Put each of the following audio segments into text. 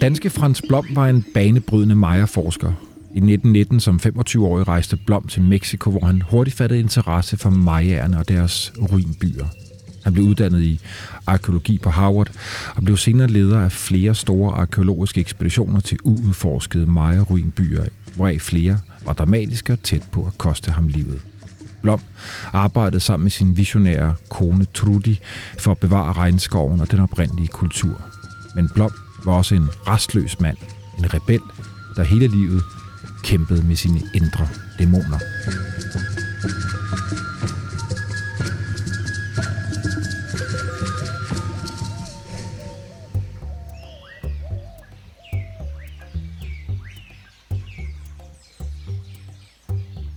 Danske Frans Blom var en banebrydende Maya-forsker. I 1919 som 25-årig rejste Blom til Mexico, hvor han hurtigt fattede interesse for mayaerne og deres ruinbyer. Han blev uddannet i arkeologi på Harvard og blev senere leder af flere store arkeologiske ekspeditioner til uudforskede maya-ruinbyer, hvoraf flere var dramatiske og tæt på at koste ham livet. Blom arbejdede sammen med sin visionære kone Trudy for at bevare regnskoven og den oprindelige kultur. Men Blom var også en restløs mand, en rebel, der hele livet kæmpede med sine indre dæmoner.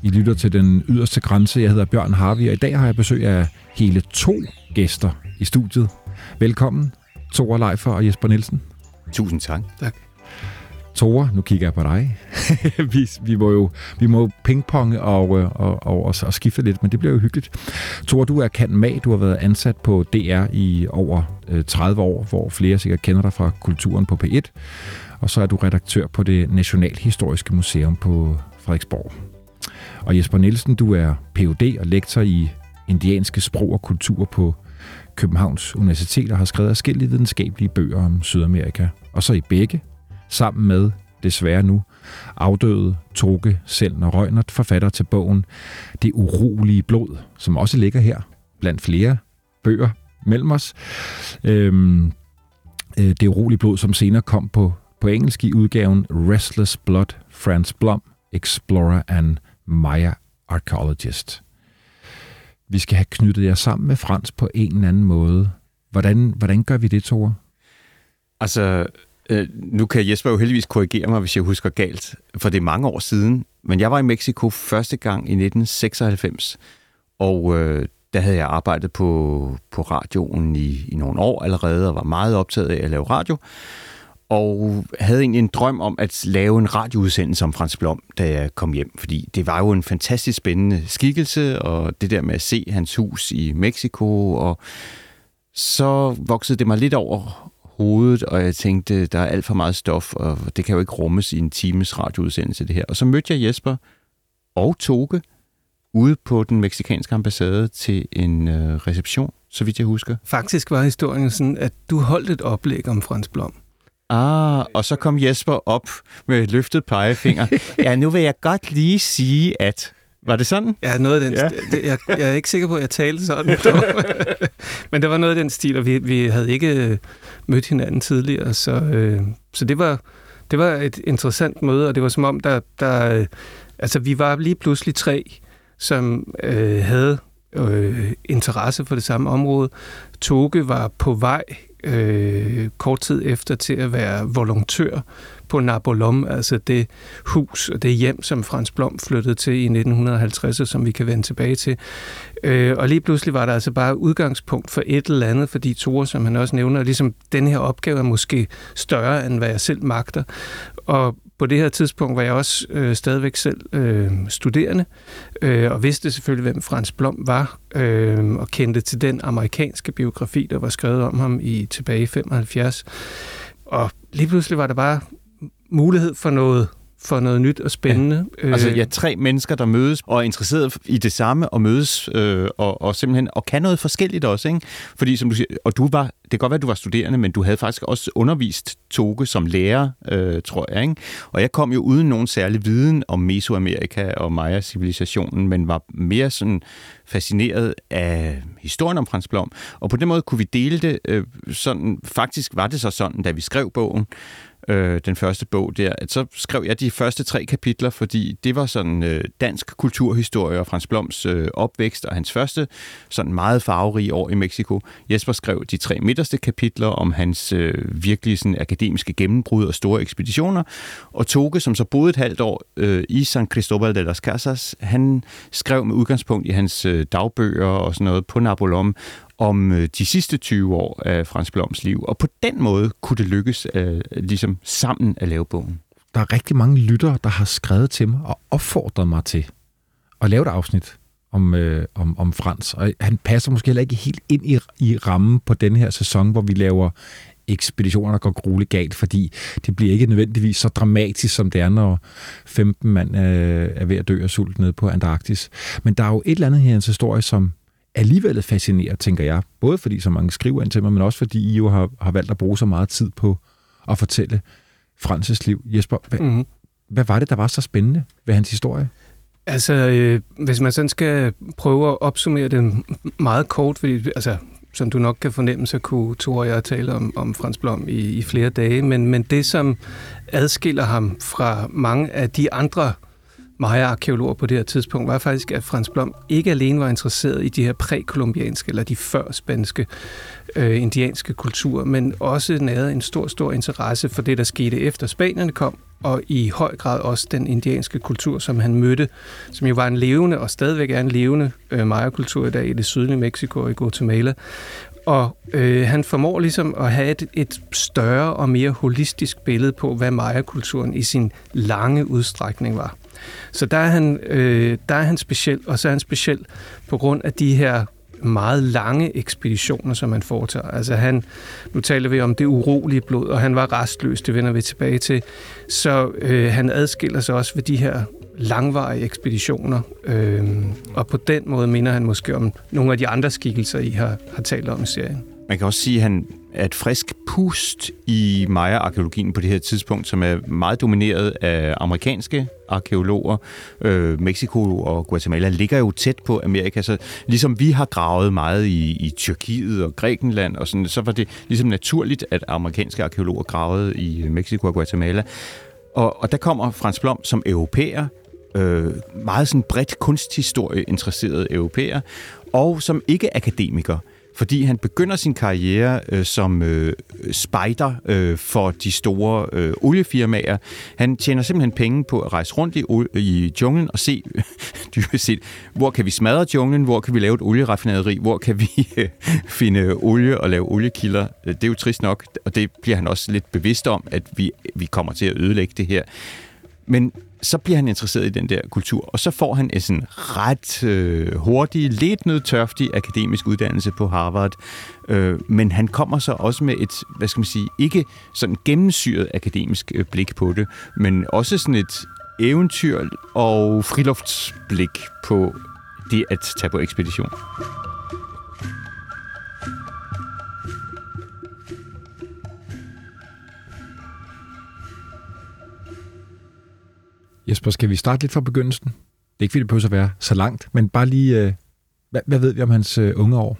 I lytter til den yderste grænse. Jeg hedder Bjørn Harvi, og i dag har jeg besøg af hele to gæster i studiet. Velkommen, Thor Leifer og Jesper Nielsen. Tusind tak. Tak. Tore, nu kigger jeg på dig. vi, vi, må jo vi må pingponge og, øh, og, og, og, og skifte lidt, men det bliver jo hyggeligt. Tore, du er kan mag. Du har været ansat på DR i over 30 øh, år, hvor flere sikkert kender dig fra kulturen på P1. Og så er du redaktør på det Nationalhistoriske Museum på Frederiksborg. Og Jesper Nielsen, du er Ph.D. og lektor i indianske sprog og kultur på Københavns Universitet og har skrevet forskellige videnskabelige bøger om Sydamerika. Og så i begge, sammen med, desværre nu, afdøde Toge Selner Røgnert, forfatter til bogen Det urolige blod, som også ligger her blandt flere bøger mellem os. Øhm, øh, det urolige blod, som senere kom på, på engelsk i udgaven Restless Blood, Franz Blom, Explorer and Maya Archaeologist. Vi skal have knyttet jer sammen med Frans på en eller anden måde. Hvordan, hvordan gør vi det, Tore? Altså, øh, nu kan Jesper jo heldigvis korrigere mig, hvis jeg husker galt, for det er mange år siden. Men jeg var i Mexico første gang i 1996, og øh, der havde jeg arbejdet på, på radioen i, i nogle år allerede, og var meget optaget af at lave radio og havde egentlig en drøm om at lave en radioudsendelse om Frans Blom, da jeg kom hjem, fordi det var jo en fantastisk spændende skikkelse, og det der med at se hans hus i Mexico, og så voksede det mig lidt over hovedet, og jeg tænkte, der er alt for meget stof, og det kan jo ikke rummes i en times radioudsendelse, det her. Og så mødte jeg Jesper og Toge ude på den meksikanske ambassade til en øh, reception, så vidt jeg husker. Faktisk var historien sådan, at du holdt et oplæg om Frans Blom. Ah, og så kom Jesper op med løftet pegefinger. ja, nu vil jeg godt lige sige, at... Var det sådan? Ja, noget af den ja. stil. Jeg, jeg er ikke sikker på, at jeg talte sådan. Men det var noget af den stil, og vi, vi havde ikke øh, mødt hinanden tidligere, så, øh, så det, var, det var et interessant møde, og det var som om, der, der øh, altså vi var lige pludselig tre, som øh, havde øh, interesse for det samme område. Toge var på vej øh, kort tid efter til at være volontør på Nabolom, altså det hus og det hjem, som Frans Blom flyttede til i 1950, som vi kan vende tilbage til. Øh, og lige pludselig var der altså bare udgangspunkt for et eller andet, fordi Tore, som han også nævner, ligesom den her opgave er måske større, end hvad jeg selv magter. Og på det her tidspunkt var jeg også øh, stadigvæk selv øh, studerende, øh, og vidste selvfølgelig, hvem Frans Blom var, øh, og kendte til den amerikanske biografi, der var skrevet om ham i tilbage i 75. Og lige pludselig var der bare mulighed for noget for noget nyt og spændende. Ja. Altså ja, tre mennesker, der mødes og er interesseret i det samme og mødes øh, og, og simpelthen og kan noget forskelligt også, ikke? Fordi som du siger, og du var, det kan godt være, at du var studerende, men du havde faktisk også undervist Toge som lærer, øh, tror jeg, ikke? Og jeg kom jo uden nogen særlig viden om Mesoamerika og Maya-civilisationen, men var mere sådan fascineret af historien om Frans Blom. Og på den måde kunne vi dele det øh, sådan, faktisk var det så sådan, da vi skrev bogen, øh, den første bog der, at så skrev jeg de første tre kapitler, fordi det var sådan øh, dansk kulturhistorie og Frans Bloms øh, opvækst og hans første sådan meget farverige år i Mexico. Jesper skrev de tre midterste kapitler om hans øh, virkelig sådan akademiske gennembrud og store ekspeditioner. Og Toge, som så boede et halvt år øh, i San Cristobal de las Casas, han skrev med udgangspunkt i hans øh, dagbøger og sådan noget på Nabolom om øh, de sidste 20 år af Frans Bloms liv. Og på den måde kunne det lykkes øh, ligesom sammen at lave bogen. Der er rigtig mange lyttere, der har skrevet til mig og opfordret mig til at lave et afsnit om, øh, om, om Frans. Og han passer måske heller ikke helt ind i, i rammen på den her sæson, hvor vi laver ekspeditioner, der går grueligt galt, fordi det bliver ikke nødvendigvis så dramatisk, som det er, når 15 mand øh, er ved at dø af sult nede på Antarktis. Men der er jo et eller andet her i hans historie, som alligevel fascinerer, tænker jeg. Både fordi så mange skriver ind til mig, men også fordi I jo har, har valgt at bruge så meget tid på at fortælle Frances liv. Jesper, hvad, mm-hmm. hvad var det, der var så spændende ved hans historie? Altså, øh, hvis man sådan skal prøve at opsummere det meget kort, fordi altså, som du nok kan fornemme, så kunne Thor og jeg tale om, om Frans Blom i, i flere dage, men, men det, som adskiller ham fra mange af de andre Maya-arkeologer på det her tidspunkt, var faktisk, at Frans Blom ikke alene var interesseret i de her prækolumbianske eller de før-spanske øh, indianske kulturer, men også nærede en stor, stor interesse for det, der skete efter Spanierne kom, og i høj grad også den indianske kultur, som han mødte, som jo var en levende og stadigvæk er en levende øh, Maya-kultur i dag i det sydlige Mexico og i Guatemala. Og øh, han formår ligesom at have et, et større og mere holistisk billede på, hvad Maya-kulturen i sin lange udstrækning var. Så der er han, øh, der er han speciel, og så er han speciel på grund af de her meget lange ekspeditioner, som han foretager. Altså han, nu taler vi om det urolige blod, og han var restløs, det vender vi tilbage til. Så øh, han adskiller sig også ved de her langvarige ekspeditioner, øh, og på den måde minder han måske om nogle af de andre skikkelser, I har, har talt om i serien. Man kan også sige, at han er et frisk pust i Maya-arkeologien på det her tidspunkt, som er meget domineret af amerikanske arkeologer. Øh, Mexico og Guatemala ligger jo tæt på Amerika, så ligesom vi har gravet meget i, i Tyrkiet og Grækenland, og sådan, så var det ligesom naturligt, at amerikanske arkeologer gravede i Mexico og Guatemala. Og, og der kommer Frans Blom som europæer, øh, meget sådan bredt kunsthistorie interesseret europæer, og som ikke-akademiker fordi han begynder sin karriere øh, som øh, spider øh, for de store øh, oliefirmaer. Han tjener simpelthen penge på at rejse rundt i, i junglen og se, dybest set, hvor kan vi smadre junglen, hvor kan vi lave et olieraffinaderi, hvor kan vi øh, finde olie og lave oliekilder. Øh, det er jo trist nok, og det bliver han også lidt bevidst om, at vi, vi kommer til at ødelægge det her. Men så bliver han interesseret i den der kultur, og så får han en sådan ret øh, hurtig, lidt nødtørftig akademisk uddannelse på Harvard. Øh, men han kommer så også med et, hvad skal man sige, ikke sådan gennemsyret akademisk øh, blik på det, men også sådan et eventyr og friluftsblik på det at tage på ekspedition. Jesper, skal vi starte lidt fra begyndelsen? Det er ikke, fordi det behøver at være så langt, men bare lige, øh, hvad, hvad ved vi om hans øh, unge år?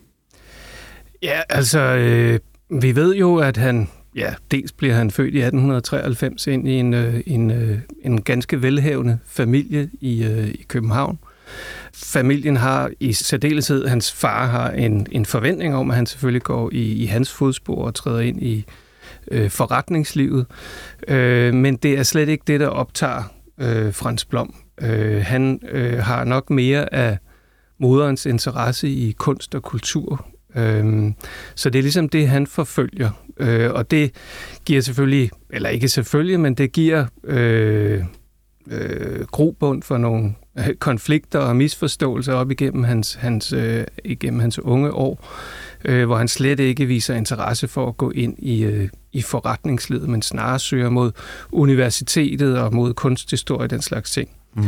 Ja, altså, øh, vi ved jo, at han, ja, dels bliver han født i 1893 ind i en, øh, en, øh, en ganske velhavende familie i, øh, i København. Familien har i særdeleshed, hans far har en, en forventning om, at han selvfølgelig går i, i hans fodspor og træder ind i øh, forretningslivet. Øh, men det er slet ikke det, der optager øh, Frans Blom. Øh, han øh, har nok mere af moderens interesse i kunst og kultur. Øh, så det er ligesom det, han forfølger. Øh, og det giver selvfølgelig, eller ikke selvfølgelig, men det giver øh, øh, grobund for nogle øh, konflikter og misforståelser op igennem hans, hans, øh, igennem hans unge år, øh, hvor han slet ikke viser interesse for at gå ind i, øh, i forretningslivet, men snarere søger mod universitetet og mod kunsthistorie og den slags ting. Mm.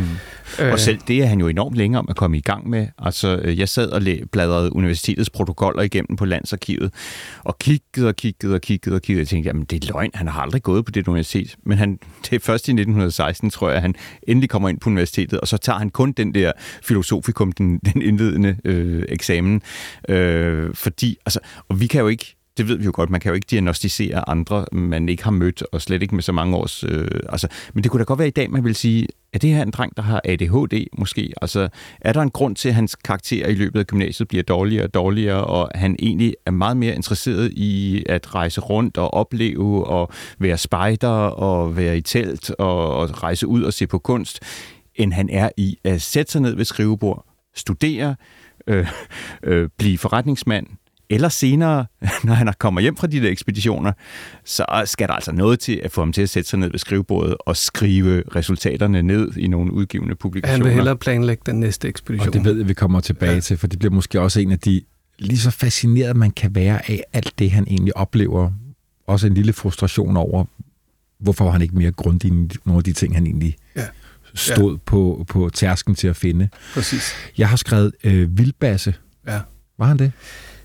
Øh. Og selv det er han jo enormt længe om at komme i gang med. Altså, øh, jeg sad og bladrede universitetets protokoller igennem på Landsarkivet, og kiggede og kiggede og kiggede og kiggede, og tænkte, jamen det er løgn, han har aldrig gået på det universitet. Men han, det er først i 1916, tror jeg, at han endelig kommer ind på universitetet, og så tager han kun den der filosofikum, den, den indledende øh, eksamen. Øh, fordi, altså, og vi kan jo ikke det ved vi jo godt, man kan jo ikke diagnostisere andre, man ikke har mødt, og slet ikke med så mange års... Øh, altså, men det kunne da godt være i dag, man vil sige, er det her en dreng, der har ADHD måske? Altså, er der en grund til, at hans karakter i løbet af gymnasiet bliver dårligere og dårligere, og han egentlig er meget mere interesseret i at rejse rundt og opleve, og være spejder, og være i telt, og, og rejse ud og se på kunst, end han er i at sætte sig ned ved skrivebord, studere, øh, øh, blive forretningsmand, eller senere, når han kommer hjem fra de der ekspeditioner, så skal der altså noget til at få ham til at sætte sig ned ved skrivebordet og skrive resultaterne ned i nogle udgivende publikationer. Han vil hellere planlægge den næste ekspedition. Og det ved jeg, vi kommer tilbage ja. til, for det bliver måske også en af de lige så fascineret, man kan være af alt det, han egentlig oplever også en lille frustration over, hvorfor var han ikke mere grundig i nogle af de ting, han egentlig Ja. stod ja. på, på tærsken til at finde. Præcis. Jeg har skrevet øh, Vildbasse. Ja. Var han det?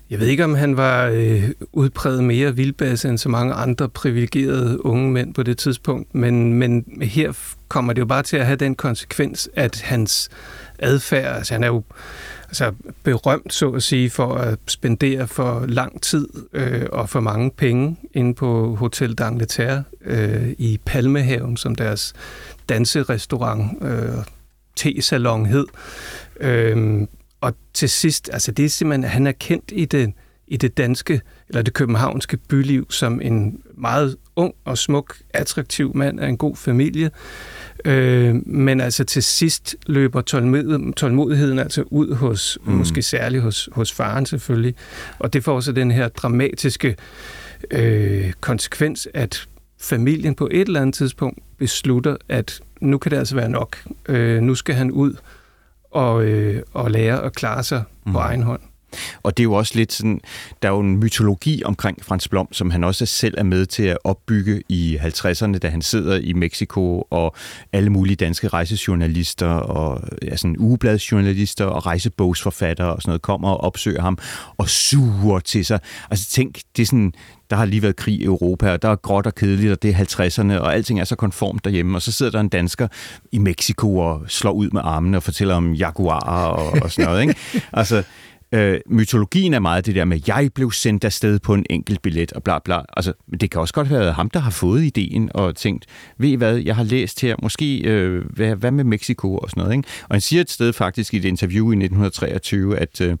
Jeg ved ikke, om han var øh, udpræget mere vildbasse end så mange andre privilegerede unge mænd på det tidspunkt, men, men her kommer det jo bare til at have den konsekvens, at hans adfærd, altså han er jo altså, berømt, så at sige, for at spendere for lang tid øh, og for mange penge inde på Hotel d'Angleterre øh, i Palmehaven, som deres danserestaurant, øh, te-salon hed. Øh, og til sidst, altså det er simpelthen, at han er kendt i det, i det danske, eller det københavnske byliv, som en meget ung og smuk, attraktiv mand af en god familie. Øh, men altså til sidst løber tålmod, tålmodigheden altså ud hos, mm. måske særligt hos, hos faren selvfølgelig. Og det får så den her dramatiske øh, konsekvens, at familien på et eller andet tidspunkt beslutter, at nu kan det altså være nok. Øh, nu skal han ud og, øh, og lære at klare sig mm. på egen hånd. Og det er jo også lidt sådan, der er jo en mytologi omkring Frans Blom, som han også selv er med til at opbygge i 50'erne, da han sidder i Mexico, og alle mulige danske rejsejournalister, og ja, sådan ugebladsjournalister og rejsebogsforfattere og sådan noget, kommer og opsøger ham og suger til sig. Altså tænk, det er sådan, der har lige været krig i Europa, og der er gråt og kedeligt, og det er 50'erne, og alting er så konformt derhjemme, og så sidder der en dansker i Mexico og slår ud med armene og fortæller om jaguarer og, og sådan noget, ikke? Altså, Øh, mytologien er meget det der med, jeg blev sendt afsted på en enkelt billet og bla bla. Altså, men det kan også godt være ham, der har fået ideen og tænkt, ved I hvad, jeg har læst her, måske, øh, hvad, hvad med Mexico og sådan noget. Ikke? Og han siger et sted faktisk i et interview i 1923, at øh,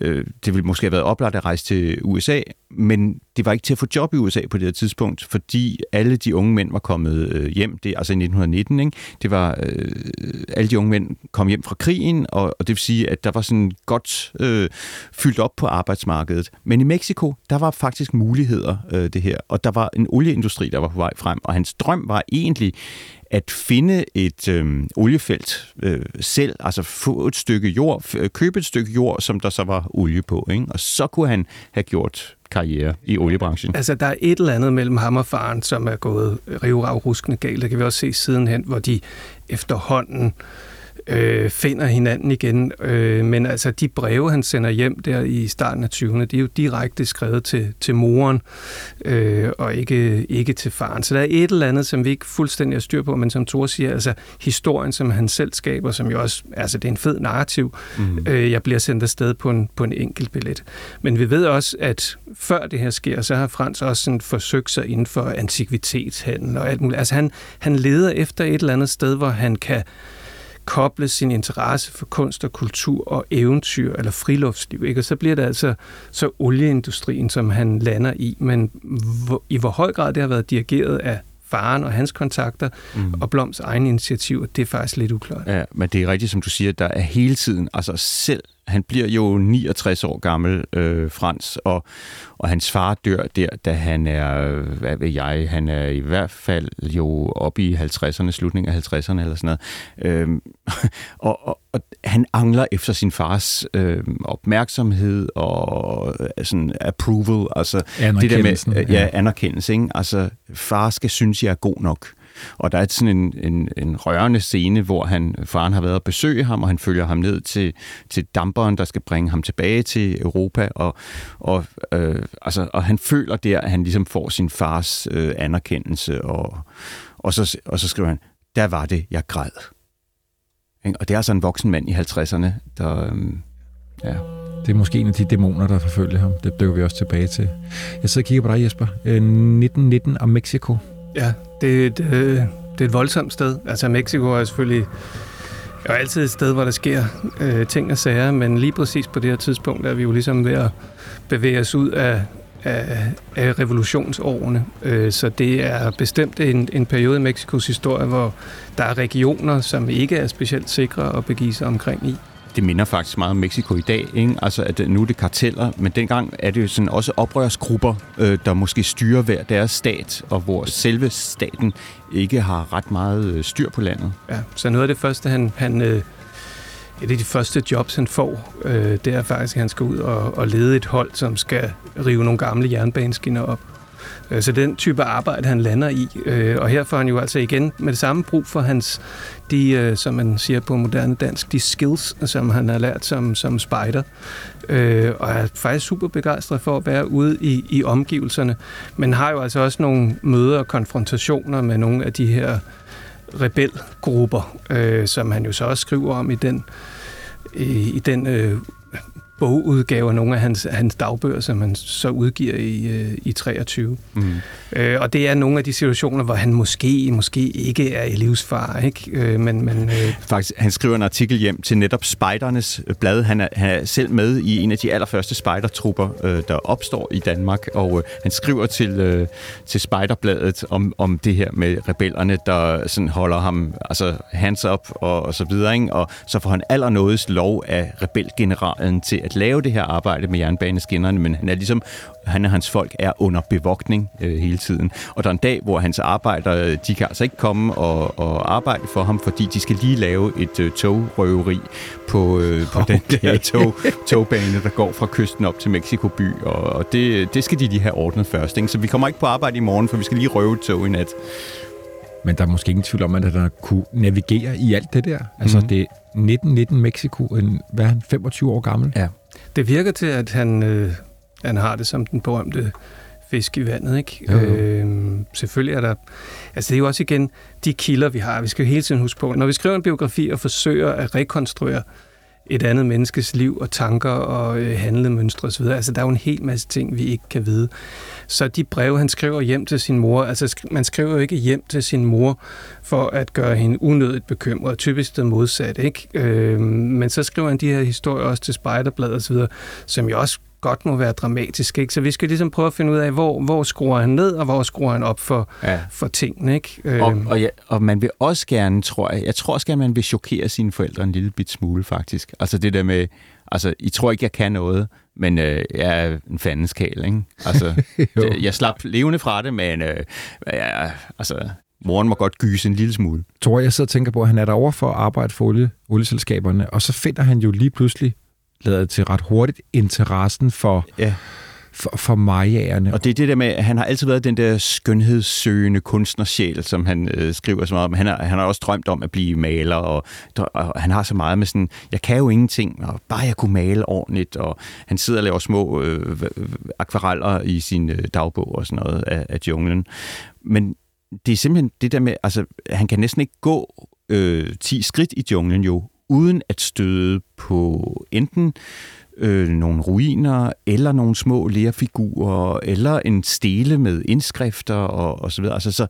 øh, det ville måske have været oplagt at rejse til USA, men det var ikke til at få job i USA på det her tidspunkt, fordi alle de unge mænd var kommet øh, hjem, det altså i 1919, ikke? det var, øh, alle de unge mænd kom hjem fra krigen, og, og det vil sige, at der var sådan godt øh, fyldt op på arbejdsmarkedet. Men i Mexico, der var faktisk muligheder, øh, det her, og der var en olieindustri, der var på vej frem, og hans drøm var egentlig, at finde et øh, oliefelt øh, selv, altså få et stykke jord, øh, købe et stykke jord, som der så var olie på, ikke? og så kunne han have gjort karriere i oliebranchen. Altså, der er et eller andet mellem ham og faren, som er gået rivravruskende galt. Det kan vi også se sidenhen, hvor de efterhånden øh, finder hinanden igen. Øh, men altså, de breve, han sender hjem der i starten af 20'erne, de er jo direkte skrevet til, til moren, øh, og ikke, ikke til faren. Så der er et eller andet, som vi ikke fuldstændig har styr på, men som Thor siger, altså historien, som han selv skaber, som jo også, altså det er en fed narrativ. Mm. Øh, jeg bliver sendt afsted på en, på en enkelt billet. Men vi ved også, at før det her sker, så har Frans også sådan forsøgt sig inden for antikvitetshandel og alt muligt. Altså han, han leder efter et eller andet sted, hvor han kan koble sin interesse for kunst og kultur og eventyr eller friluftsliv. Ikke? Og så bliver det altså så olieindustrien, som han lander i. Men hvor, i hvor høj grad det har været dirigeret af faren og hans kontakter mm. og Bloms egen initiativer, det er faktisk lidt uklart. Ja, men det er rigtigt, som du siger, der er hele tiden, altså selv, han bliver jo 69 år gammel, øh, Frans, og, og hans far dør der, da han er, hvad ved jeg, han er i hvert fald jo oppe i 50'erne, slutningen af 50'erne eller sådan noget. Øhm, og, og, og han angler efter sin fars øh, opmærksomhed og øh, sådan approval, altså det der med ja, anerkendelse, ikke? altså far skal synes, jeg er god nok. Og der er sådan en, en, en rørende scene, hvor han, faren har været at besøge ham, og han følger ham ned til, til damperen, der skal bringe ham tilbage til Europa. Og, og, øh, altså, og han føler der, at han ligesom får sin fars øh, anerkendelse. Og, og, så, og så skriver han, der var det, jeg græd. Og det er altså en voksen mand i 50'erne, der... Øh, ja. Det er måske en af de dæmoner, der forfølger ham. Det dykker vi også tilbage til. Jeg sidder og kigger på dig, Jesper. 1919 og Mexico. Ja, det er, et, øh, det er et voldsomt sted. Altså Mexico er selvfølgelig jo altid et sted, hvor der sker øh, ting og sager, men lige præcis på det her tidspunkt er vi jo ligesom ved at bevæge os ud af, af, af revolutionsårene. Øh, så det er bestemt en, en periode i Mexikos historie, hvor der er regioner, som ikke er specielt sikre at begive sig omkring i det minder faktisk meget om Mexico i dag, ikke? Altså, at øh, nu er det karteller, men dengang er det jo sådan også oprørsgrupper, øh, der måske styrer hver deres stat, og hvor selve staten ikke har ret meget øh, styr på landet. Ja, så noget af det første, han, han øh, et af de første jobs, han får, øh, det er faktisk, at han skal ud og, og lede et hold, som skal rive nogle gamle jernbaneskinner op. Så den type arbejde, han lander i. Øh, og her får han jo altså igen med det samme brug for hans, de, øh, som man siger på moderne dansk, de skills, som han har lært som, som spider. Øh, og er faktisk super begejstret for at være ude i, i omgivelserne. Men har jo altså også nogle møder og konfrontationer med nogle af de her rebelgrupper, som han jo så også skriver om i den, i, i den øh, bogudgave af nogle af hans, hans dagbøger, som han så udgiver i, øh, i 23. Mm. Øh, og det er nogle af de situationer, hvor han måske, måske ikke er i livsfar, ikke? Øh, men, men, øh... Faktisk, han skriver en artikel hjem til netop Spejdernes blad. Han er, han er selv med i en af de allerførste spejdertrupper, øh, der opstår i Danmark, og øh, han skriver til, øh, til Spejderbladet om, om det her med rebellerne, der sådan holder ham altså hands up og, og så videre, ikke? og så får han allernådes lov af rebelgeneralen til at lave det her arbejde med jernbaneskinnerne, men han er ligesom han og hans folk er under bevogtning øh, hele tiden. Og der er en dag, hvor hans arbejdere, de kan altså ikke komme og, og arbejde for ham, fordi de skal lige lave et øh, togrøveri på, øh, på okay. den der tog, togbane, der går fra kysten op til Mexico by, og, og det, det skal de lige have ordnet først. Ikke? Så vi kommer ikke på arbejde i morgen, for vi skal lige røve et tog i nat. Men der er måske ingen tvivl om, at der kunne navigere i alt det der. Altså, mm-hmm. det er 1919 Mexico, en, hvad er han, 25 år gammel? Ja. Det virker til, at han, øh, han har det som den berømte fisk i vandet, ikke? Jo, jo. Øh, selvfølgelig er der... Altså, det er jo også igen de kilder, vi har. Vi skal jo hele tiden huske på, når vi skriver en biografi og forsøger at rekonstruere et andet menneskes liv og tanker og øh, handlemønstre osv. Altså, der er jo en hel masse ting, vi ikke kan vide. Så de breve, han skriver hjem til sin mor, altså man skriver jo ikke hjem til sin mor for at gøre hende unødigt bekymret, typisk det modsatte, ikke? Øh, men så skriver han de her historier også til Spejderbladet osv., som jo også godt må være dramatisk. Ikke? Så vi skal ligesom prøve at finde ud af, hvor, hvor skruer han ned, og hvor skruer han op for, ja. for tingene. Ikke? Og, øhm. og, ja, og man vil også gerne, tror jeg, jeg tror også gerne, man vil chokere sine forældre en lille bit smule, faktisk. Altså det der med, altså, I tror ikke, jeg kan noget, men øh, jeg er en fandens kæl, ikke? Altså, jeg slap levende fra det, men øh, ja, altså, moren må godt gyse en lille smule. Tror jeg sidder og tænker på, at han er derovre for at arbejde for olie, olieselskaberne, og så finder han jo lige pludselig lader til ret hurtigt interessen for, ja. for, for majaerne. Og det er det der med, at han har altid været den der skønhedssøgende kunstnersjæl, som han øh, skriver så meget om. Han har, han har også drømt om at blive maler, og, og han har så meget med sådan, jeg kan jo ingenting, og bare jeg kunne male ordentligt, og han sidder og laver små øh, akvareller i sin øh, dagbog og sådan noget af, af junglen. Men det er simpelthen det der med, altså han kan næsten ikke gå øh, 10 skridt i junglen jo, uden at støde på enten øh, nogle ruiner, eller nogle små lærfigurer, eller en stele med indskrifter og, og så videre. Altså, så,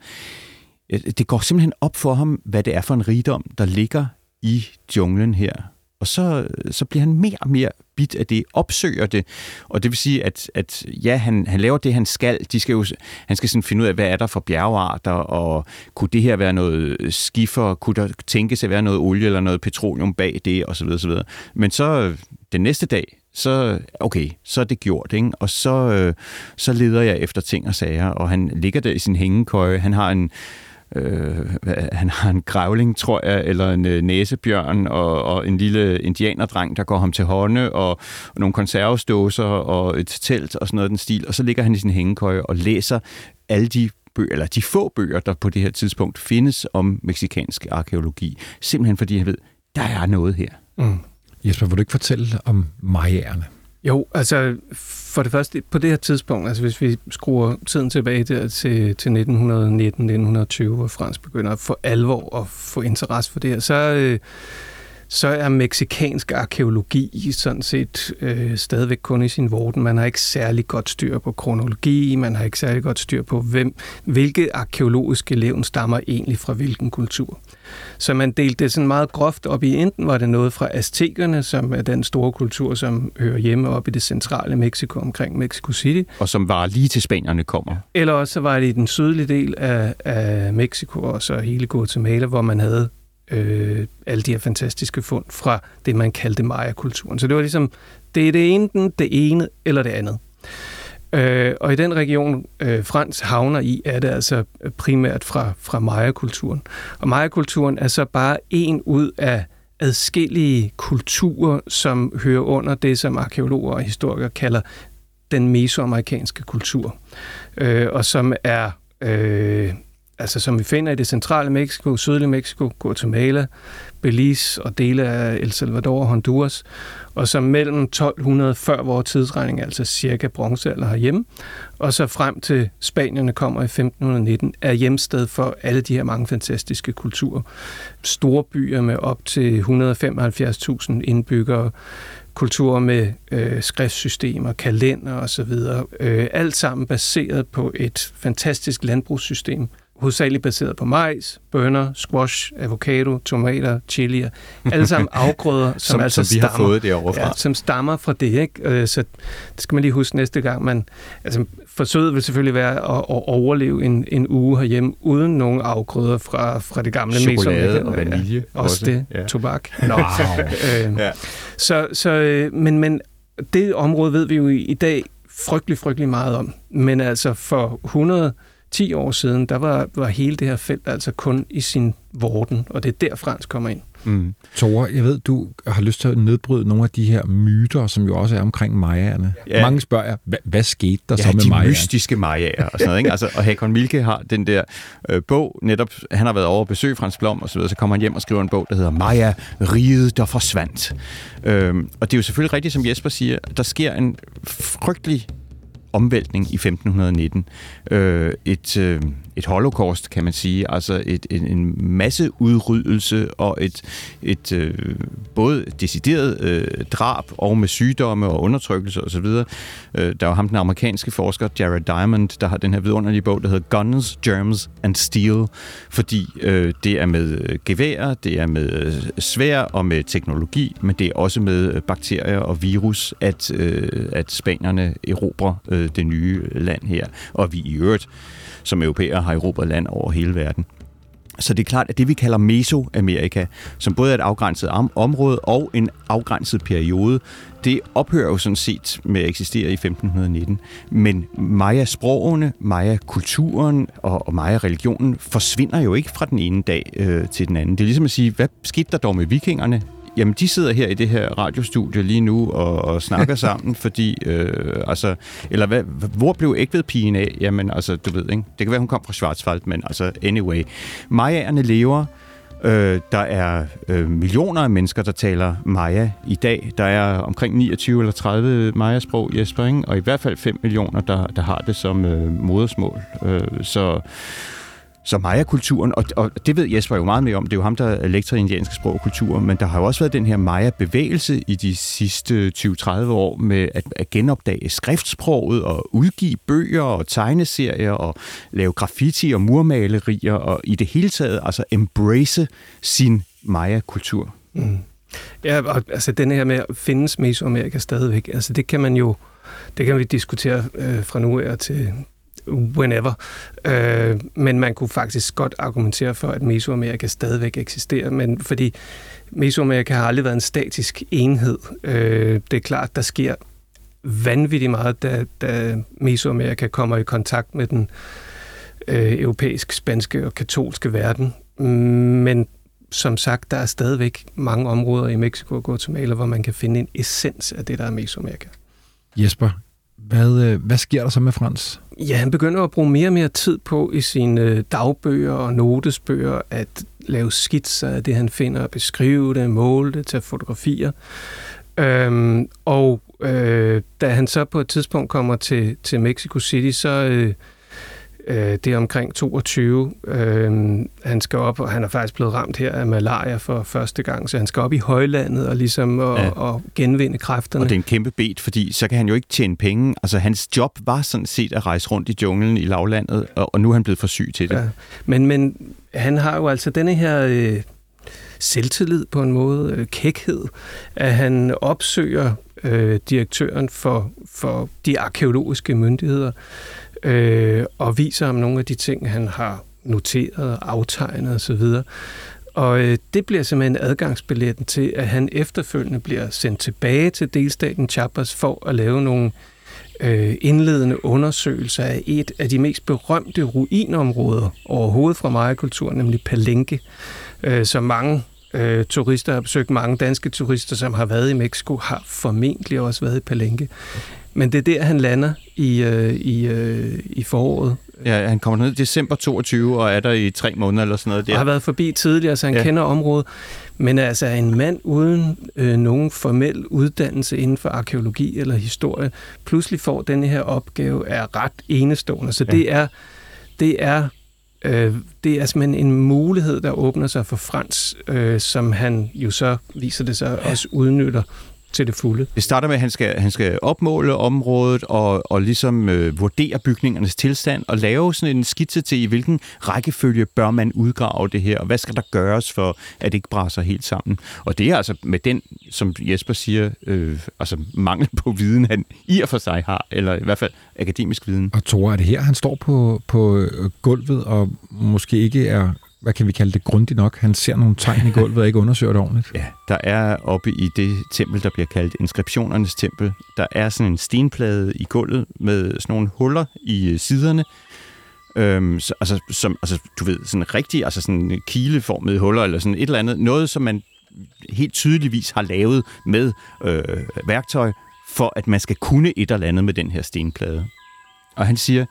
øh, det går simpelthen op for ham, hvad det er for en rigdom, der ligger i junglen her. Og så, så bliver han mere og mere bit af det, opsøger det, og det vil sige, at, at ja, han, han laver det, han skal. De skal jo, han skal sådan finde ud af, hvad er der for bjergearter, og kunne det her være noget skifer, kunne der tænkes at være noget olie eller noget petroleum bag det, osv. osv. Men så den næste dag, så okay, så er det gjort, ikke? og så, øh, så leder jeg efter ting og sager, og han ligger der i sin hængekøje, han har en, øh, han har en grævling, tror jeg, eller en øh, næsebjørn, og, og en lille indianerdreng, der går ham til hånde, og, og nogle konservesdåser, og et telt, og sådan noget den stil. Og så ligger han i sin hængekøje og læser alle de bøger, eller de få bøger, der på det her tidspunkt findes om meksikansk arkeologi. Simpelthen fordi han ved, der er noget her. Mm. Jesper, vil du ikke fortælle om majaerne? Jo, altså for det første, på det her tidspunkt, altså hvis vi skruer tiden tilbage der til, til 1919-1920, hvor Frans begynder at for alvor at få interesse for det her, så, øh, så er meksikansk arkeologi sådan set øh, stadigvæk kun i sin vorden. Man har ikke særlig godt styr på kronologi, man har ikke særlig godt styr på, hvem, hvilke arkeologiske levn stammer egentlig fra hvilken kultur. Så man delte det sådan meget groft op i, enten var det noget fra aztekerne, som er den store kultur, som hører hjemme op i det centrale Mexico omkring Mexico City. Og som var lige til spanierne kommer. Eller også var det i den sydlige del af, af Mexico, og så hele Guatemala, hvor man havde øh, alle de her fantastiske fund fra det, man kaldte Maya-kulturen. Så det var ligesom, det er det ene, det ene eller det andet. Øh, og i den region, øh, Frans havner i, er det altså primært fra, fra Maya-kulturen. Og Maya-kulturen er så bare en ud af adskillige kulturer, som hører under det, som arkeologer og historikere kalder den mesoamerikanske kultur, øh, og som er øh, altså som vi finder i det centrale Mexico, sydlige Mexico, Guatemala, Belize og dele af El Salvador og Honduras, og så mellem 1200 før vores tidsregning, altså cirka bronzealder herhjemme, og så frem til Spanierne kommer i 1519, er hjemsted for alle de her mange fantastiske kulturer. Store byer med op til 175.000 indbyggere, kulturer med øh, skriftsystemer, kalender osv. Øh, alt sammen baseret på et fantastisk landbrugssystem, hovedsageligt baseret på majs, bønner, squash, avocado, tomater, chilier. Alle sammen afgrøder, som, som altså som vi stammer, har fået derovre fra. ja, som stammer fra det. Ikke? Øh, Så det skal man lige huske næste gang. Man, altså, forsøget vil selvfølgelig være at, at overleve en, en uge herhjemme uden nogen afgrøder fra, fra det gamle Chokolade Mesoamerika. og vanilje. Ja, også det. Ja. Tobak. Nå. Wow. øh, Ja. så, så, øh, men, men det område ved vi jo i, i dag frygtelig, frygtelig meget om. Men altså for 110 år siden, der var, var hele det her felt altså kun i sin vorden, og det er der Frans kommer ind. Mm. Tore, jeg ved, du har lyst til at nedbryde nogle af de her myter, som jo også er omkring majaerne. Ja. Mange spørger, hvad, hvad skete der Ja, så med de majaerne? mystiske majaer og sådan noget. Ikke? Altså, og Hakon Milke har den der øh, bog, netop, han har været over at besøge Frans Blom og så videre, så kommer han hjem og skriver en bog, der hedder Maja, riget der forsvandt. Øhm, og det er jo selvfølgelig rigtigt, som Jesper siger, der sker en frygtelig omvæltning i 1519. Øh, et, øh, et holocaust, kan man sige, altså et, en, en masse udryddelse og et, et øh, både decideret øh, drab og med sygdomme og undertrykkelse osv. Øh, der var ham, den amerikanske forsker Jared Diamond, der har den her vidunderlige bog, der hedder Guns, Germs and Steel, fordi øh, det er med øh, geværer, det er med øh, svær og med teknologi, men det er også med øh, bakterier og virus, at, øh, at spanierne erobrer øh, det nye land her, og vi i øvrigt som europæer har erobret land over hele verden. Så det er klart, at det vi kalder Mesoamerika, som både er et afgrænset om- område og en afgrænset periode, det ophører jo sådan set med at eksistere i 1519. Men Maya-sprogene, Maya-kulturen og, og Maya-religionen forsvinder jo ikke fra den ene dag øh, til den anden. Det er ligesom at sige, hvad skete der dog med vikingerne? Jamen, de sidder her i det her radiostudie lige nu og, og snakker sammen, fordi, øh, altså, eller hvad, hvor blev Ægved-pigen af? Jamen, altså, du ved, ikke? Det kan være, hun kom fra Schwarzwald, men altså, anyway. Mayaerne lever, øh, der er øh, millioner af mennesker, der taler Maya i dag. Der er omkring 29 eller 30 Maya-sprog, Jesper, ikke? og i hvert fald 5 millioner, der, der har det som øh, modersmål. Øh, så så Maya-kulturen, og, og det ved Jesper jo meget mere om, det er jo ham, der er lektor i indianske sprog og kultur, men der har jo også været den her Maya-bevægelse i de sidste 20-30 år med at, at genopdage skriftsproget og udgive bøger og tegneserier og lave graffiti og murmalerier og i det hele taget altså embrace sin Maya-kultur. Mm. Ja, og altså den her med, findes Mesoamerika stadigvæk? Altså det kan man jo, det kan vi diskutere øh, fra nu af til whenever. Øh, men man kunne faktisk godt argumentere for, at Mesoamerika stadigvæk eksisterer, men fordi Mesoamerika har aldrig været en statisk enhed. Øh, det er klart, der sker vanvittigt meget, da, da Mesoamerika kommer i kontakt med den øh, europæisk, spanske og katolske verden. Men som sagt, der er stadigvæk mange områder i Mexico og Guatemala, hvor man kan finde en essens af det, der er Mesoamerika. Jesper, hvad, øh, hvad sker der så med Frans? Ja, han begynder at bruge mere og mere tid på i sine øh, dagbøger og notesbøger at lave skitser af det, han finder, beskrive det, måle det, tage fotografier. Øhm, og øh, da han så på et tidspunkt kommer til, til Mexico City, så øh, øh, det er omkring 22. Øh, han skal op, og han er faktisk blevet ramt her af malaria for første gang, så han skal op i højlandet og ligesom og, Ja. og genvinde kræfterne. Og det er en kæmpe bet, fordi så kan han jo ikke tjene penge. Altså hans job var sådan set at rejse rundt i junglen i lavlandet, og, og nu er han blevet for syg til det. Ja. Men, men han har jo altså denne her øh, selvtillid på en måde, øh, kækhed, at han opsøger øh, direktøren for, for de arkeologiske myndigheder øh, og viser ham nogle af de ting, han har noteret, aftegnet osv. Og øh, det bliver simpelthen adgangsbilletten til, at han efterfølgende bliver sendt tilbage til delstaten Chiapas for at lave nogle øh, indledende undersøgelser af et af de mest berømte ruinområder overhovedet fra Maya-kulturen, nemlig Palenque, øh, som mange øh, turister har besøgt, mange danske turister, som har været i Mexico, har formentlig også været i Palenque. Men det er der, han lander i, øh, i, øh, i foråret. Ja, han kommer ned i december 22 og er der i tre måneder eller sådan noget der. Og har været forbi tidligere, så han ja. kender området. Men altså en mand uden øh, nogen formel uddannelse inden for arkeologi eller historie, pludselig får denne her opgave, er ret enestående. Så ja. det er, det er Øh, det er simpelthen en mulighed, der åbner sig for Frans, øh, som han jo så, viser det sig, også udnytter til det fulde. Det starter med, at han skal, han skal opmåle området og, og ligesom øh, vurdere bygningernes tilstand og lave sådan en skitse til, i hvilken rækkefølge bør man udgrave det her, og hvad skal der gøres for, at det ikke brænder helt sammen. Og det er altså med den, som Jesper siger, øh, altså mangel på viden, han i og for sig har, eller i hvert fald akademisk viden. Og Tore, er det her, han står på, på øh, gulvet og måske ikke er hvad kan vi kalde det, grundigt nok. Han ser nogle tegn i gulvet og ikke undersøger det ordentligt. Ja, der er oppe i det tempel, der bliver kaldt inskriptionernes tempel, der er sådan en stenplade i gulvet med sådan nogle huller i øh, siderne, Øhm, så, altså, som, altså, du ved, sådan rigtig, altså sådan kileformede huller, eller sådan et eller andet, noget, som man helt tydeligvis har lavet med øh, værktøj, for at man skal kunne et eller andet med den her stenplade. Og han siger,